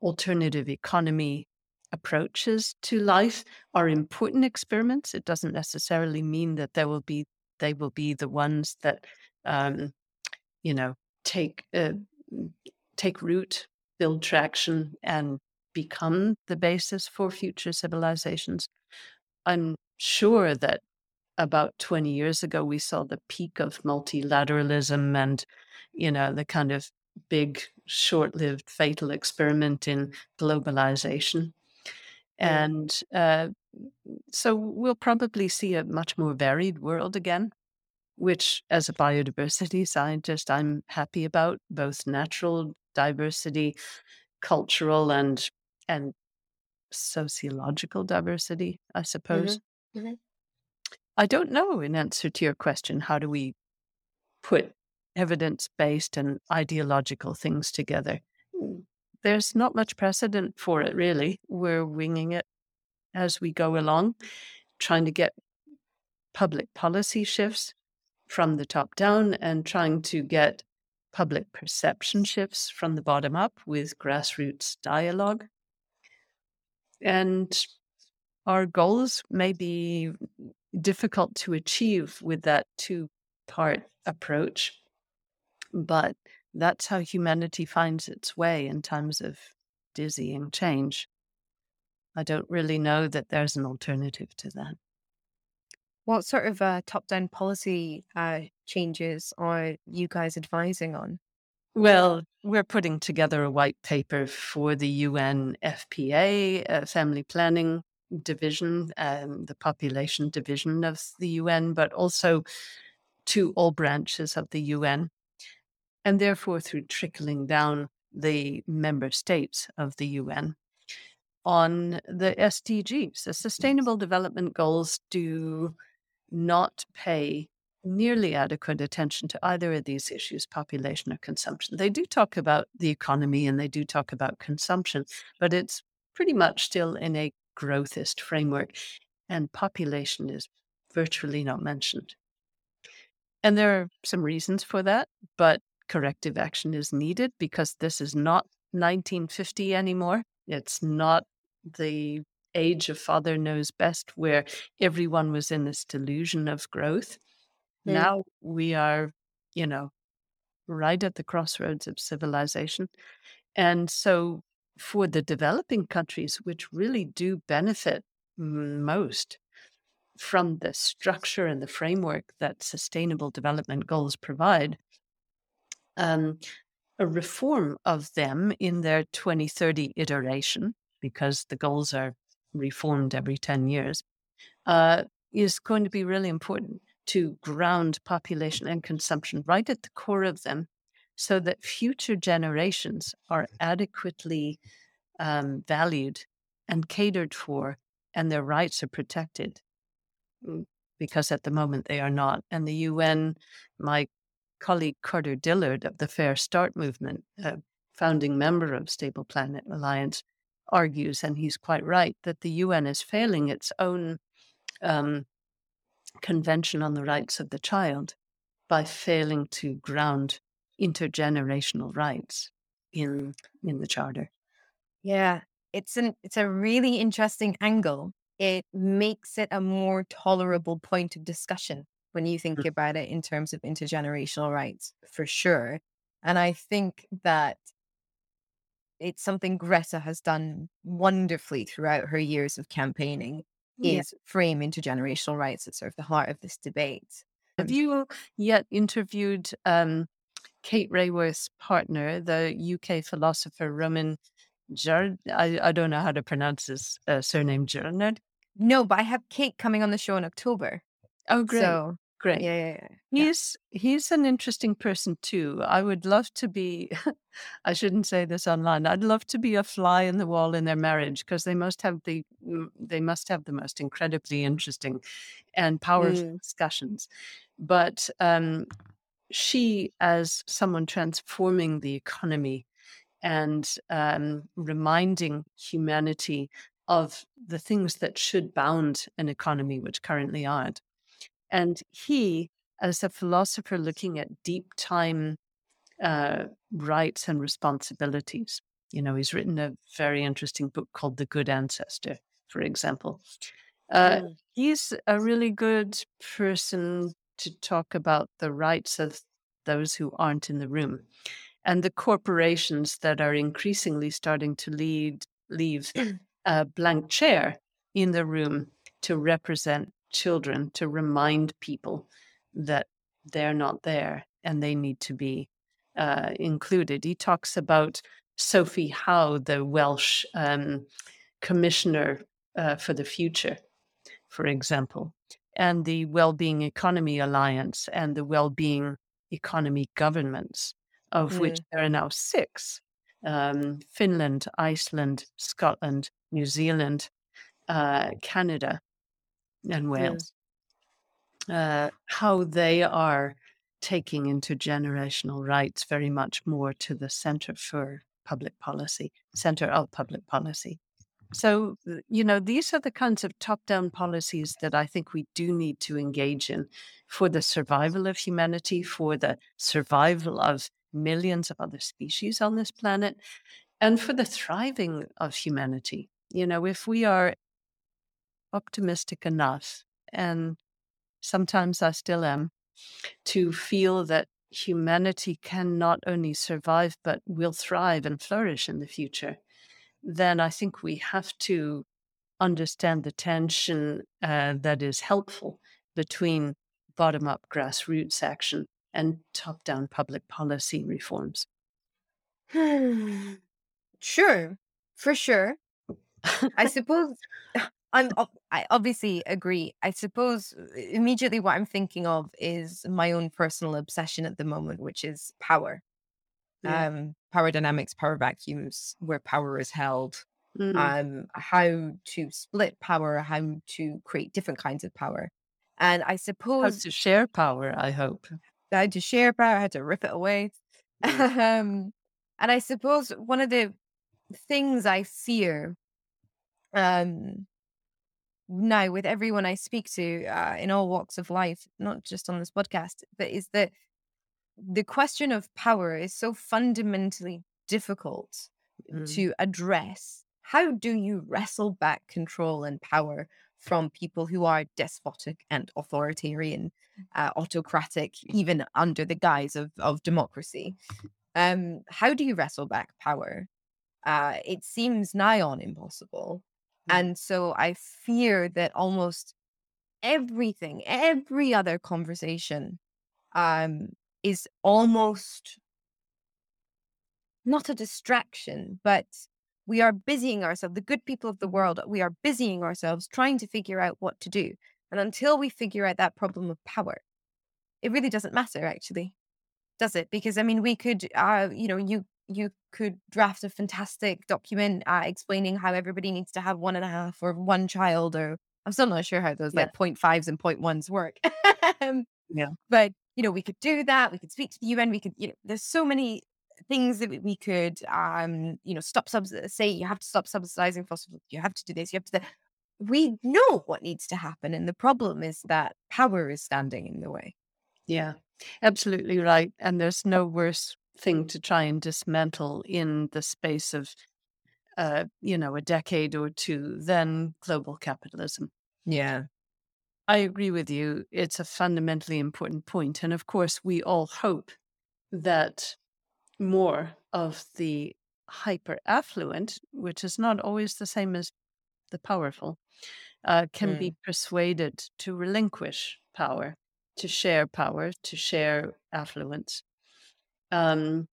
alternative economy approaches to life are important experiments. It doesn't necessarily mean that there will be they will be the ones that um, you know take uh, take root, build traction, and become the basis for future civilizations. I'm sure that about 20 years ago we saw the peak of multilateralism and you know the kind of big, short lived, fatal experiment in globalization. And uh, so we'll probably see a much more varied world again, which, as a biodiversity scientist, I'm happy about both natural diversity, cultural, and and sociological diversity, I suppose. Mm-hmm. Mm-hmm. I don't know, in answer to your question, how do we put evidence based and ideological things together. Mm. There's not much precedent for it, really. We're winging it as we go along, trying to get public policy shifts from the top down and trying to get public perception shifts from the bottom up with grassroots dialogue. And our goals may be difficult to achieve with that two part approach. But that's how humanity finds its way in times of dizzying change. I don't really know that there's an alternative to that. What sort of uh, top down policy uh, changes are you guys advising on? Well, we're putting together a white paper for the UN FPA, uh, Family Planning Division, um, the population division of the UN, but also to all branches of the UN and therefore through trickling down the member states of the UN on the SDGs. The Sustainable Development Goals do not pay nearly adequate attention to either of these issues, population or consumption. They do talk about the economy and they do talk about consumption, but it's pretty much still in a growthist framework, and population is virtually not mentioned. And there are some reasons for that, but corrective action is needed because this is not 1950 anymore. It's not the age of father knows best where everyone was in this delusion of growth. Mm. Now we are, you know, right at the crossroads of civilization. And so, for the developing countries, which really do benefit most from the structure and the framework that sustainable development goals provide, um, a reform of them in their 2030 iteration, because the goals are reformed every 10 years, uh, is going to be really important to ground population and consumption right at the core of them so that future generations are adequately um, valued and catered for and their rights are protected mm, because at the moment they are not. And the UN, my colleague Carter Dillard of the Fair Start movement, a founding member of Stable Planet Alliance, argues, and he's quite right, that the UN is failing its own um, Convention on the Rights of the Child by failing to ground intergenerational rights in in the charter. Yeah, it's an it's a really interesting angle. It makes it a more tolerable point of discussion when you think about it in terms of intergenerational rights, for sure. And I think that it's something Greta has done wonderfully throughout her years of campaigning Yeah. is frame intergenerational rights at sort of the heart of this debate. Have you yet interviewed um, Kate Raworth's partner, the UK philosopher Roman Jard? I, I don't know how to pronounce his uh, surname, Jernard. No, but I have Kate coming on the show in October. Oh, great, So great. yeah, yeah, yeah. yeah. He's he's an interesting person too. I would love to be. [LAUGHS] I shouldn't say this online. I'd love to be a fly in the wall in their marriage because they must have the mm, they must have the most incredibly interesting and powerful Mm. discussions. But um, she, as someone transforming the economy and um, reminding humanity of the things that should bound an economy, which currently aren't. And he, as a philosopher looking at deep time uh, rights and responsibilities, you know, he's written a very interesting book called The Good Ancestor, for example. Uh, Mm. he's a really good person to talk about the rights of those who aren't in the room and the corporations that are increasingly starting to lead leave [CLEARS THROAT] a blank chair in the room to represent children to remind people that they're not there and they need to be uh, included he talks about sophie howe the welsh um, commissioner uh, for the future for example and the well-being economy alliance and the well-being economy governments of which Mm. there are now six um, Finland, Iceland, Scotland, New Zealand, uh, Canada, and Wales. Uh, how they are taking intergenerational rights very much more to the center for public policy, center of public policy. So, you know, these are the kinds of top down policies that I think we do need to engage in for the survival of humanity, for the survival of millions of other species on this planet, and for the thriving of humanity. You know, if we are optimistic enough, and sometimes I still am, to feel that humanity can not only survive, but will thrive and flourish in the future, then I think we have to understand the tension uh, that is helpful between bottom up grassroots action and top down public policy reforms. [SIGHS] sure, for sure. I suppose [LAUGHS] [LAUGHS] I'm. ob- I obviously agree. I suppose uh, immediately what I'm thinking of is my own personal obsession at the moment, which is power. Yeah. Um, power dynamics, power vacuums, where power is held. Mm, Um, how to split power, how to create different kinds of power, and I suppose how to share power, I hope. how to share power, how to rip it away. [LAUGHS] um, and I suppose one of the things I fear um, now with everyone I speak to uh, in all walks of life, not just on this podcast, but is that the question of power is so fundamentally difficult Mm. to address. How do you wrestle back control and power from people who are despotic and authoritarian, uh, autocratic, even under the guise of, of democracy. Um, how do you wrestle back power? Uh, it seems nigh on impossible. And so I fear that almost everything, every other conversation um, is almost not a distraction, but we are busying ourselves, the good people of the world, we are busying ourselves trying to figure out what to do. And until we figure out that problem of power, it really doesn't matter, actually, does it? Because I mean, we could, uh, you know, you you could draft a fantastic document uh, explaining how everybody needs to have one and a half or one child, or I'm still not sure how those yeah. like point fives and point ones work. [LAUGHS] um, yeah, but you know, we could do that. We could speak to the UN. We could, you know, there's so many things that we could, um, you know, stop subs. Say you have to stop subsidizing fossil. You have to do this. You have to. We know what needs to happen, and the problem is that power is standing in the way. Yeah, absolutely right. And there's no worse thing to try and dismantle in the space of, uh, you know, a decade or two than global capitalism. Yeah. I agree with you. It's a fundamentally important point. And of course, we all hope that more of the hyper affluent, which is not always the same as the powerful, uh, can mm. be persuaded to relinquish power, to share power, to share affluence. Um,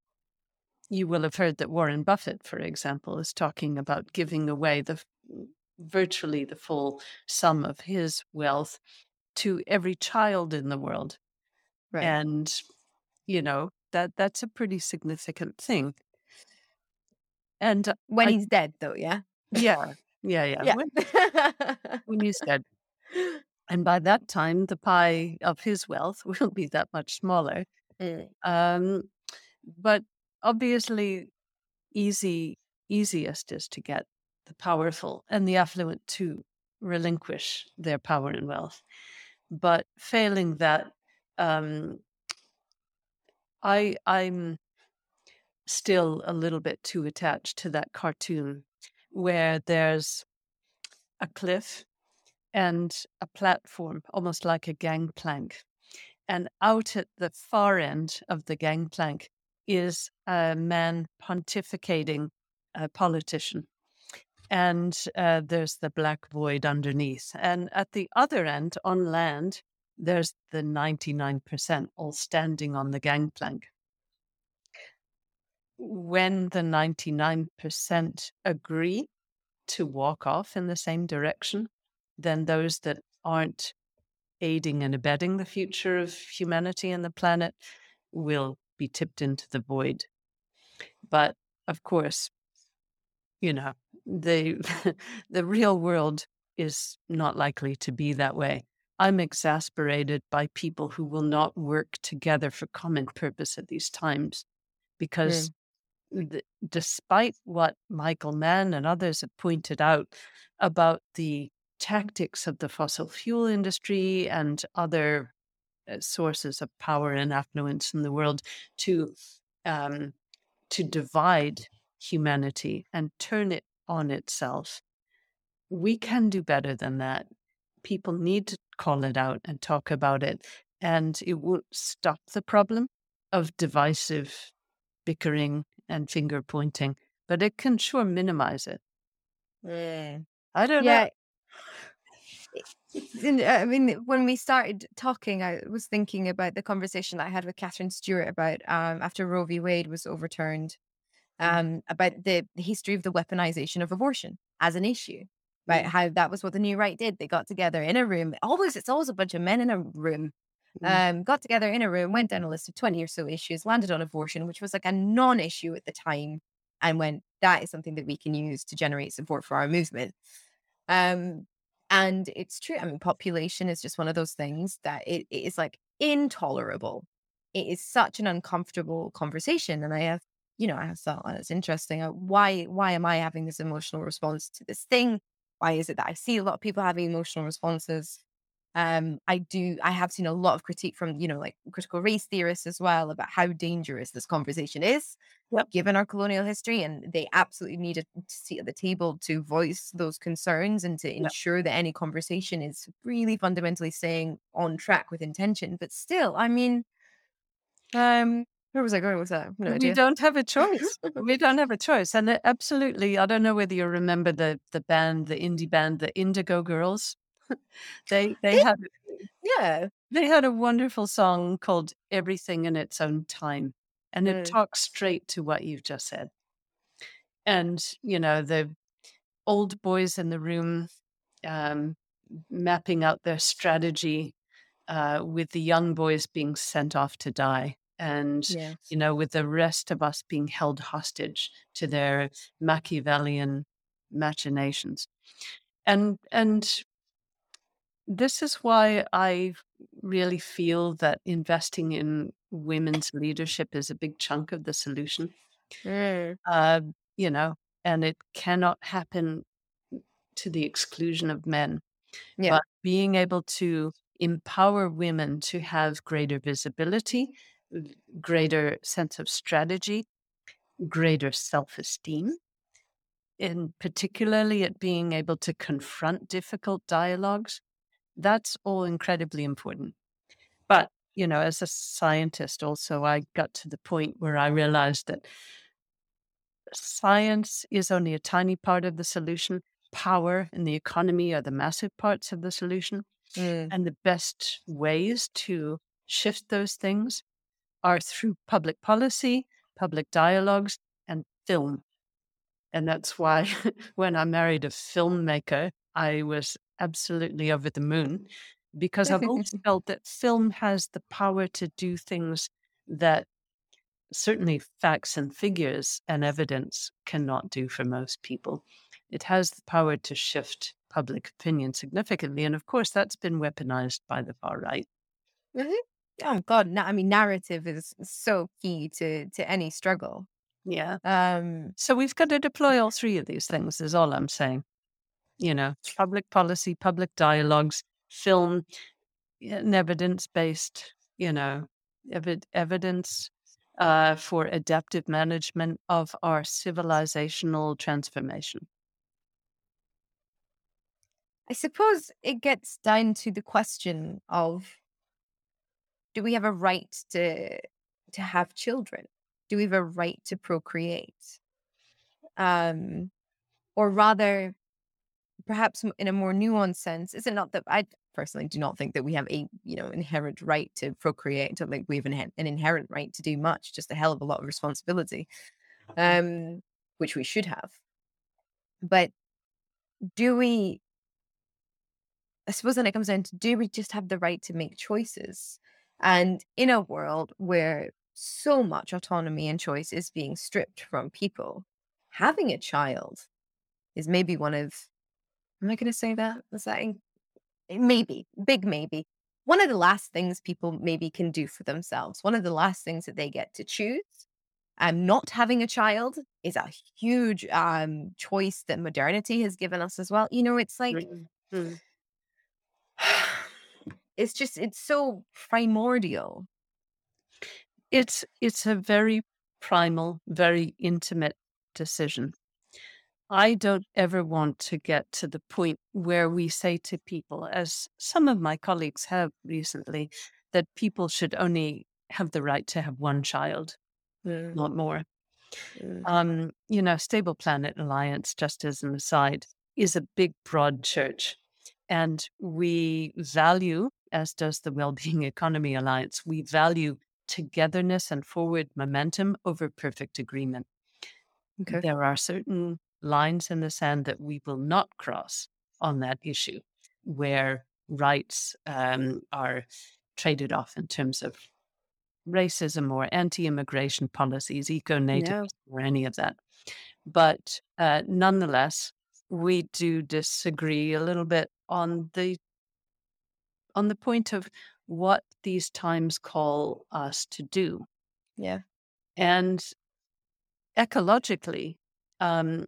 you will have heard that Warren Buffett, for example, is talking about giving away the virtually the full sum of his wealth to every child in the world. Right. And, you know, that that's a pretty significant thing. And when I, he's dead, though, yeah, yeah, [LAUGHS] yeah, yeah. yeah. When, [LAUGHS] when he's dead, and by that time, the pie of his wealth [LAUGHS] will be that much smaller. Mm. Um, but obviously, easy easiest is to get the powerful and the affluent to relinquish their power and wealth. But failing that, um, I I'm still a little bit too attached to that cartoon where there's a cliff and a platform, almost like a gangplank. And out at the far end of the gangplank is a man pontificating, a politician. And uh, there's the black void underneath. And at the other end, on land, there's the 99% all standing on the gangplank. When the 99% agree to walk off in the same direction, then those that aren't aiding and abetting the future of humanity and the planet will be tipped into the void. But of course, you know, the [LAUGHS] the real world is not likely to be that way. I'm exasperated by people who will not work together for common purpose at these times because mm. the, despite what Michael Mann and others have pointed out about the tactics of the fossil fuel industry and other sources of power and affluence in the world to um, to divide humanity and turn it on itself. We can do better than that. People need to call it out and talk about it, and it won't stop the problem of divisive bickering and finger pointing, but it can sure minimize it. Mm. I don't yeah. know. I mean, when we started talking, I was thinking about the conversation I had with Katherine Stewart about um, after Roe v. Wade was overturned, mm. um, about the, the history of the weaponization of abortion as an issue, about mm. how that was what the new right did. They got together in a room. Always, it's always a bunch of men in a room. Mm. Um, got together in a room, went down a list of 20 or so issues, landed on abortion, which was like a non issue at the time, and went, that is something that we can use to generate support for our movement. Um, and it's true. I mean, population is just one of those things that it, it is like intolerable. It is such an uncomfortable conversation. And I have, you know, I have thought, oh, it's interesting. Uh, why, why am I having this emotional response to this thing? Why is it that I see a lot of people having emotional responses? Um, I do. I have seen a lot of critique from you know like critical race theorists as well about how dangerous this conversation is, Yep. given our colonial history, and they absolutely need a seat at the table to voice those concerns and to Yep. ensure that any conversation is really fundamentally staying on track with intention. But still, I mean, um, where was I going with that? No We don't have a choice. [LAUGHS] we don't have a choice. And absolutely, I don't know whether you remember the the band, the indie band, the Indigo Girls. [LAUGHS] they they had yeah. they had a wonderful song called Everything in Its Own Time. And it Mm. talks straight to what you've just said. And, you know, the old boys in the room um, mapping out their strategy uh, with the young boys being sent off to die. And, Yeah. you know, with the rest of us being held hostage to their Machiavellian machinations. And, and this is why I really feel that investing in women's leadership is a big chunk of the solution. Mm. Uh, you know, and it cannot happen to the exclusion of men. Yeah. But being able to empower women to have greater visibility, greater sense of strategy, greater self esteem, and particularly at being able to confront difficult dialogues, that's all incredibly important. But, you know, as a scientist, also, I got to the point where I realized that science is only a tiny part of the solution. Power and the economy are the massive parts of the solution. Mm. And the best ways to shift those things are through public policy, public dialogues, and film. And that's why [LAUGHS] when I married a filmmaker, I was absolutely over the moon because I've always [LAUGHS] felt that film has the power to do things that certainly facts and figures and evidence cannot do for most people. It has the power to shift public opinion significantly. And of course, that's been weaponized by the far right. Mhm. Oh God, na- I mean, narrative is so key to to any struggle. Yeah. Um, So we've got to deploy all three of these things, is all I'm saying. You know, public policy, public dialogues, film, and evidence based, you know, evi- evidence uh, for adaptive management of our civilizational transformation. I suppose it gets down to the question of do we have a right to to have children? Do we have a right to procreate? Um, or rather, perhaps in a more nuanced sense, is it not that I personally do not think that we have a you know inherent right to procreate? Don't think we have an, an inherent right to do much, just a hell of a lot of responsibility, um, which we should have. But do we? I suppose then it comes down to do we just have the right to make choices? And in a world where so much autonomy and choice is being stripped from people, having a child is maybe one of, am I going to say that? Is that in- eh, maybe, big maybe, one of the last things people maybe can do for themselves, one of the last things that they get to choose. Um, not having a child is a huge um, choice that modernity has given us as well. You know, it's like, Mm, mm. [SIGHS] it's just it's so primordial It's it's a very primal, very intimate decision. I don't ever want to get to the point where we say to people, as some of my colleagues have recently, that people should only have the right to have one child, not more. Mm. Um, you know, Stable Planet Alliance, just as an aside, is a big, broad church. And we value, as does the Wellbeing [LAUGHS] Economy Alliance, we value togetherness and forward momentum over perfect agreement. okay There are certain lines in the sand that we will not cross on that issue, where rights um, are traded off in terms of racism or anti immigration policies, eco native, or any of that. But uh, nonetheless, we do disagree a little bit on the on the point of what these times call us to do. yeah And ecologically, um,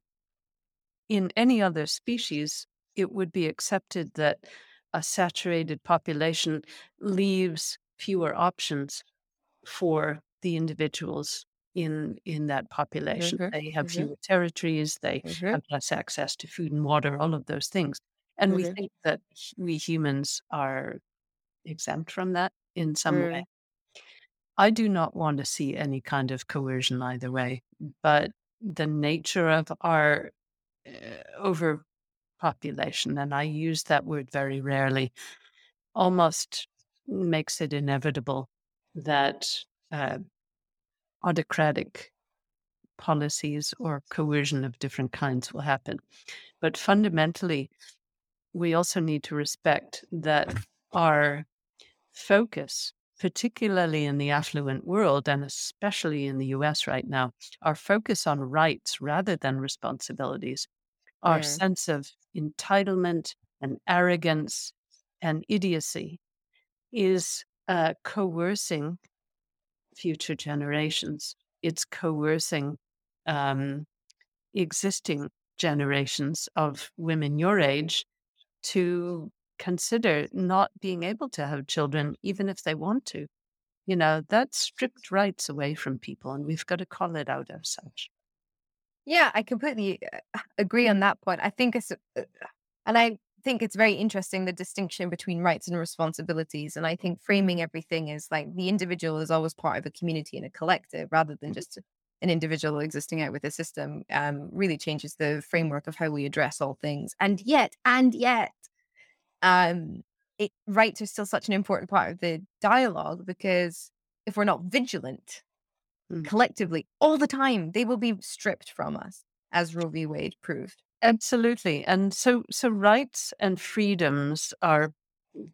in any other species, it would be accepted that a saturated population leaves fewer options for the individuals in in that population. Mhm, They have mhm. fewer territories, they Mhm. have less access to food and water, all of those things. And we Mhm. think that we humans are exempt from that in some way. Mm. I do not want to see any kind of coercion either way, but the nature of our overpopulation, and I use that word very rarely, almost makes it inevitable that uh, autocratic policies or coercion of different kinds will happen. But fundamentally, we also need to respect that our focus, particularly in the affluent world and especially in the US right now, our focus on rights rather than responsibilities, our Mm. sense of entitlement and arrogance and idiocy is uh, coercing future generations. It's coercing um, existing generations of women your age to consider not being able to have children, even if they want to. You know, that stripped rights away from people, and we've got to call it out as such. Yeah, I completely uh, agree on that point. I think it's, uh, and I think it's very interesting the distinction between rights and responsibilities. And I think framing everything as like the individual is always part of a community and a collective rather than just an individual existing out with a system um, really changes the framework of how we address all things. And yet, and yet, um, it, rights are still such an important part of the dialogue because if we're not vigilant Mm. collectively all the time, they will be stripped from us, as Roe v. Wade proved. Absolutely. And so so rights and freedoms are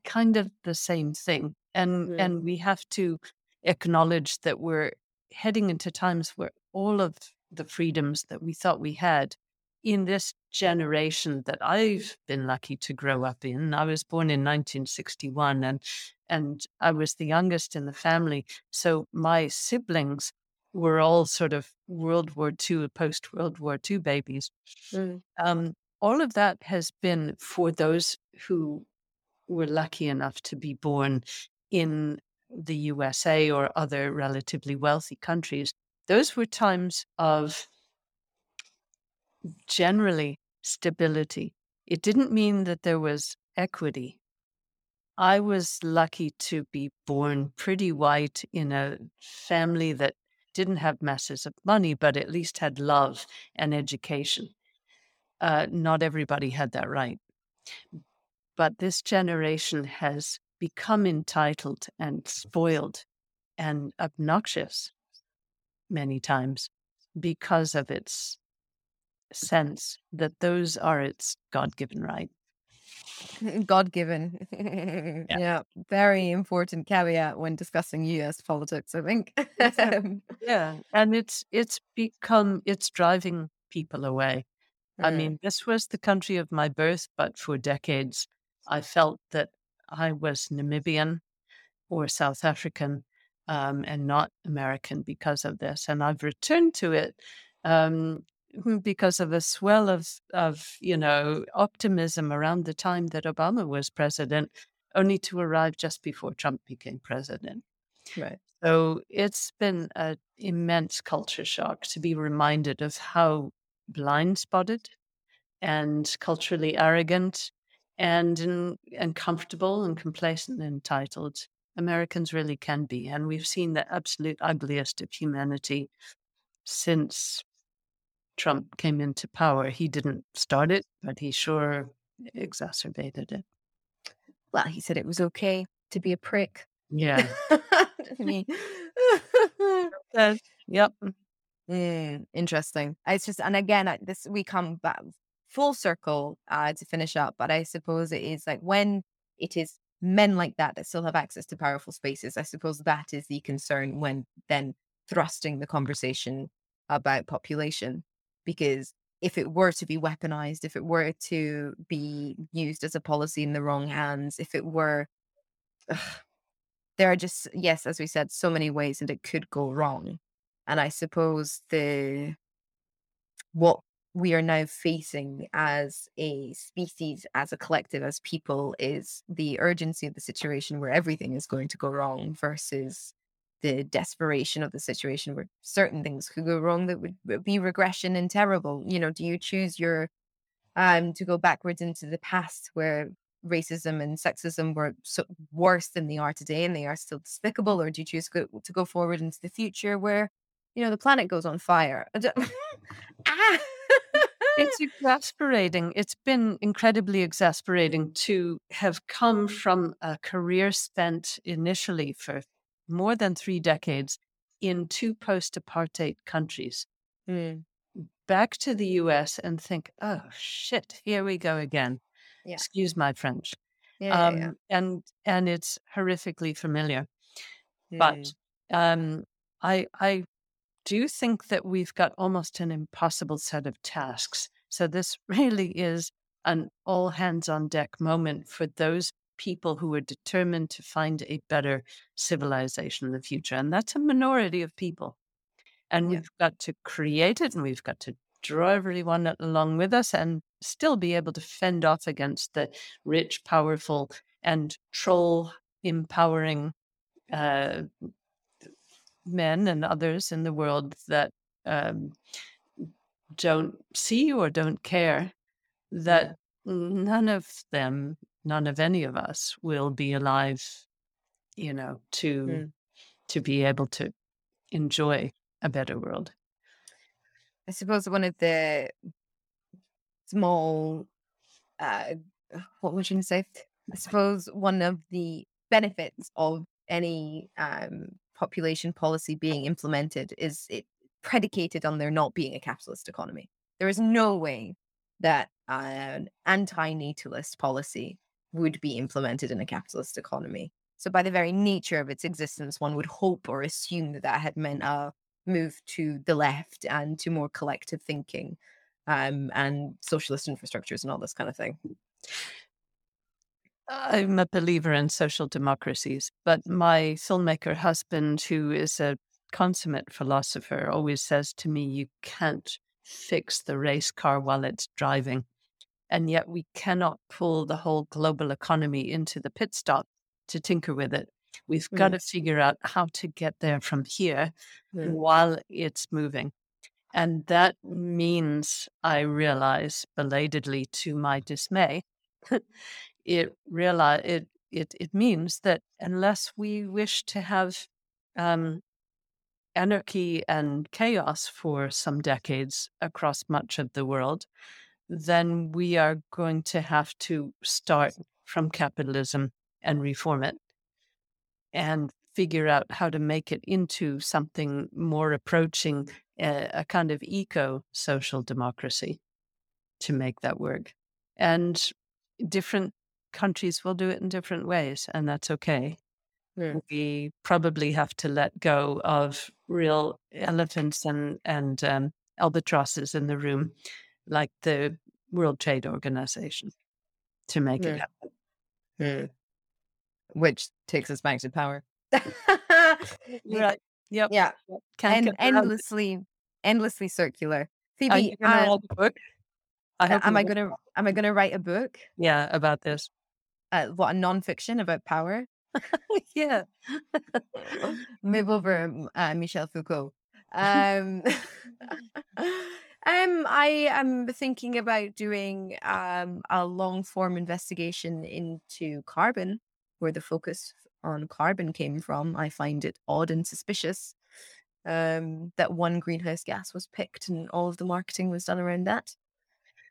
kind of the same thing. And Mm. and we have to acknowledge that we're heading into times where all of the freedoms that we thought we had in this generation that I've been lucky to grow up in. I was born in 1961 and and I was the youngest in the family. So my siblings were all sort of World War II, post World War II babies. Mm. Um, all of that has been for those who were lucky enough to be born in the USA or other relatively wealthy countries. Those were times of generally stability. It didn't mean that there was equity. I was lucky to be born pretty white in a family that didn't have masses of money, but at least had love and education. Uh, not everybody had that right. But this generation has become entitled and spoiled and obnoxious many times because of its sense that those are its God given right. [LAUGHS] God given. [LAUGHS] yeah. Very important caveat when discussing US politics, I think. [LAUGHS] Um, Yeah. And it's it's become it's driving people away. I mm, mean, this was the country of my birth, but for decades I felt that I was Namibian or South African um, and not American because of this. And I've returned to it um, because of a swell of, of, you know, optimism around the time that Obama was president, only to arrive just before Trump became president. right. So it's been an immense culture shock to be reminded of how blind spotted and culturally arrogant and and and comfortable and complacent and entitled Americans really can be. And we've seen the absolute ugliest of humanity since Trump came into power. He didn't start it, but he sure exacerbated it. Well, he said it was okay to be a prick. Yeah. [LAUGHS] Mean, [LAUGHS] Uh, yep. Mm, interesting. It's just, and again, I- this we come back full circle uh, to finish up, but I suppose it is like when it is men like that that still have access to powerful spaces. I suppose that is the concern when then thrusting the conversation about population, because if it were to be weaponized, if it were to be used as a policy in the wrong hands, if it were, there are just yes, as we said, so many ways that it could go wrong. And I suppose the what we are now facing as a species, as a collective, as people, is the urgency of the situation where everything is going to go wrong versus the desperation of the situation where certain things could go wrong that would be regression and terrible. You know, do you choose your um to go backwards into the past where racism and sexism were so worse than they are today and they are still despicable, or do you choose go, to go forward into the future where you know the planet goes on fire? [LAUGHS] ah! it's exasperating. It's been incredibly exasperating to have come from a career spent initially for more than three decades in two post apartheid countries. Mm. Back to the US and think, oh shit, here we go again. Yeah. Excuse my French. Yeah, um, yeah, and and it's horrifically familiar. Mm. But um, I I do think that we've got almost an impossible set of tasks. So this [LAUGHS] really is an all hands on deck moment for those people who are determined to find a better civilization in the future. And that's a minority of people. And yeah. we've got to create it and we've got to draw everyone along with us and still be able to fend off against the rich, powerful, and troll empowering uh, men and others in the world that um, don't see or don't care that none of them, none of any of us will be alive, you know, to mm. to be able to enjoy a better world. I suppose one of the small uh what would you gonna say? I suppose one of the benefits of any um population policy being implemented is it predicated on there not being a capitalist economy. There is no way that an anti-natalist policy would be implemented in a capitalist economy. So, by the very nature of its existence, one would hope or assume that that had meant a move to the left and to more collective thinking um, and socialist infrastructures and all this kind of thing. I'm a believer in social democracies, but my filmmaker husband, who is a consummate philosopher, always says to me, You can't fix the race car while it's driving. And yet we cannot pull the whole global economy into the pit stop to tinker with it. We've mm. got to figure out how to get there from here mm. while it's moving. And that means, I realize belatedly to my dismay, [LAUGHS] it realize it, it it means that unless we wish to have um, anarchy and chaos for some decades across much of the world, then we are going to have to start from capitalism and reform it and figure out how to make it into something more approaching a, a kind of eco social democracy to make that work. And different countries will do it in different ways, and that's okay. Yeah. We probably have to let go of real elephants and and um, albatrosses in the room, like the World Trade Organization, to make yeah. it happen. Yeah. Which takes us back to power. [LAUGHS] right. Yep. Yeah. Can't and endlessly, endlessly circular. Phoebe, uh, book? I uh, am I gonna am I gonna write a book? Yeah, about this. Uh, what a nonfiction about power? [LAUGHS] yeah. [LAUGHS] Move over, uh, Michel Foucault. Um, um, I am thinking about doing um, a long form investigation into carbon, where the focus on carbon came from. I find it odd and suspicious um, that one greenhouse gas was picked and all of the marketing was done around that.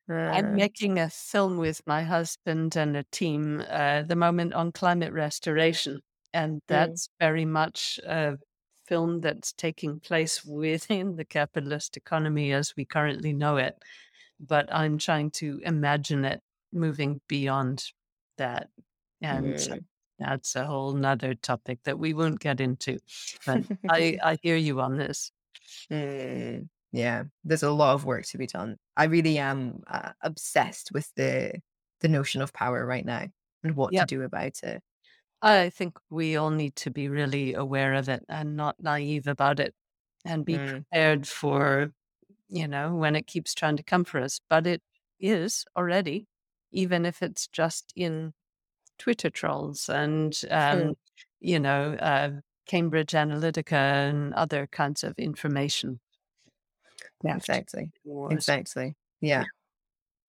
I'm uh. making a film with my husband and a team uh, the moment on climate restoration. And mm. that's mm. very much a film that's taking place within the capitalist economy as we currently know it. But I'm trying to imagine it moving beyond that. And mm. that's a whole nother topic that we won't get into. But I, [LAUGHS] I hear you on this. Mm. Yeah, there's a lot of work to be done. I really am uh, obsessed with the the notion of power right now and what to do about it. I think we all need to be really aware of it and not naive about it and be Mm. prepared for you know, when it keeps trying to come for us. But it is already, even if it's just in Twitter trolls and, um, Hmm. you know, uh, Cambridge Analytica and other kinds of information. theft Exactly. Exactly. Yeah.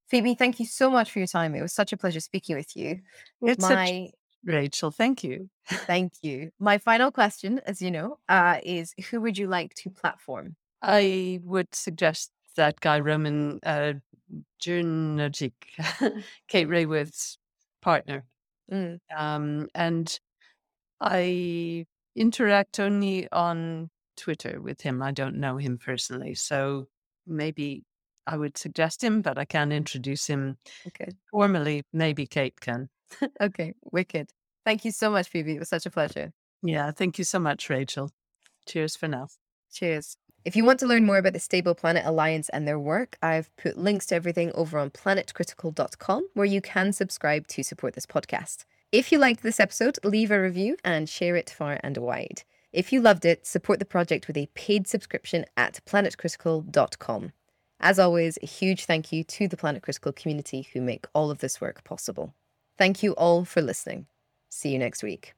Phoebe, thank you so much for your time. It was such a pleasure speaking with you. It's My Rachel, thank you. thank you. My final question, as you know, uh, is who would you like to platform? I would suggest that guy Roman uh, Krznaric, [LAUGHS] Kate Raworth's partner. Mm, Um, and I interact only on Twitter with him. I don't know him personally. So maybe I would suggest him, but I can't introduce him okay. formally. Maybe Kate can. Okay. Wicked. Thank you so much, Phoebe. It was such a pleasure. Yeah. Thank you so much, Rachel. Cheers for now. Cheers. If you want to learn more about the Stable Planet Alliance and their work, I've put links to everything over on planetcritical.com where you can subscribe to support this podcast. If you liked this episode, leave a review and share it far and wide. If you loved it, support the project with a paid subscription at planetcritical.com. As always, a huge thank you to the Planet Critical community who make all of this work possible. Thank you all for listening. See you next week.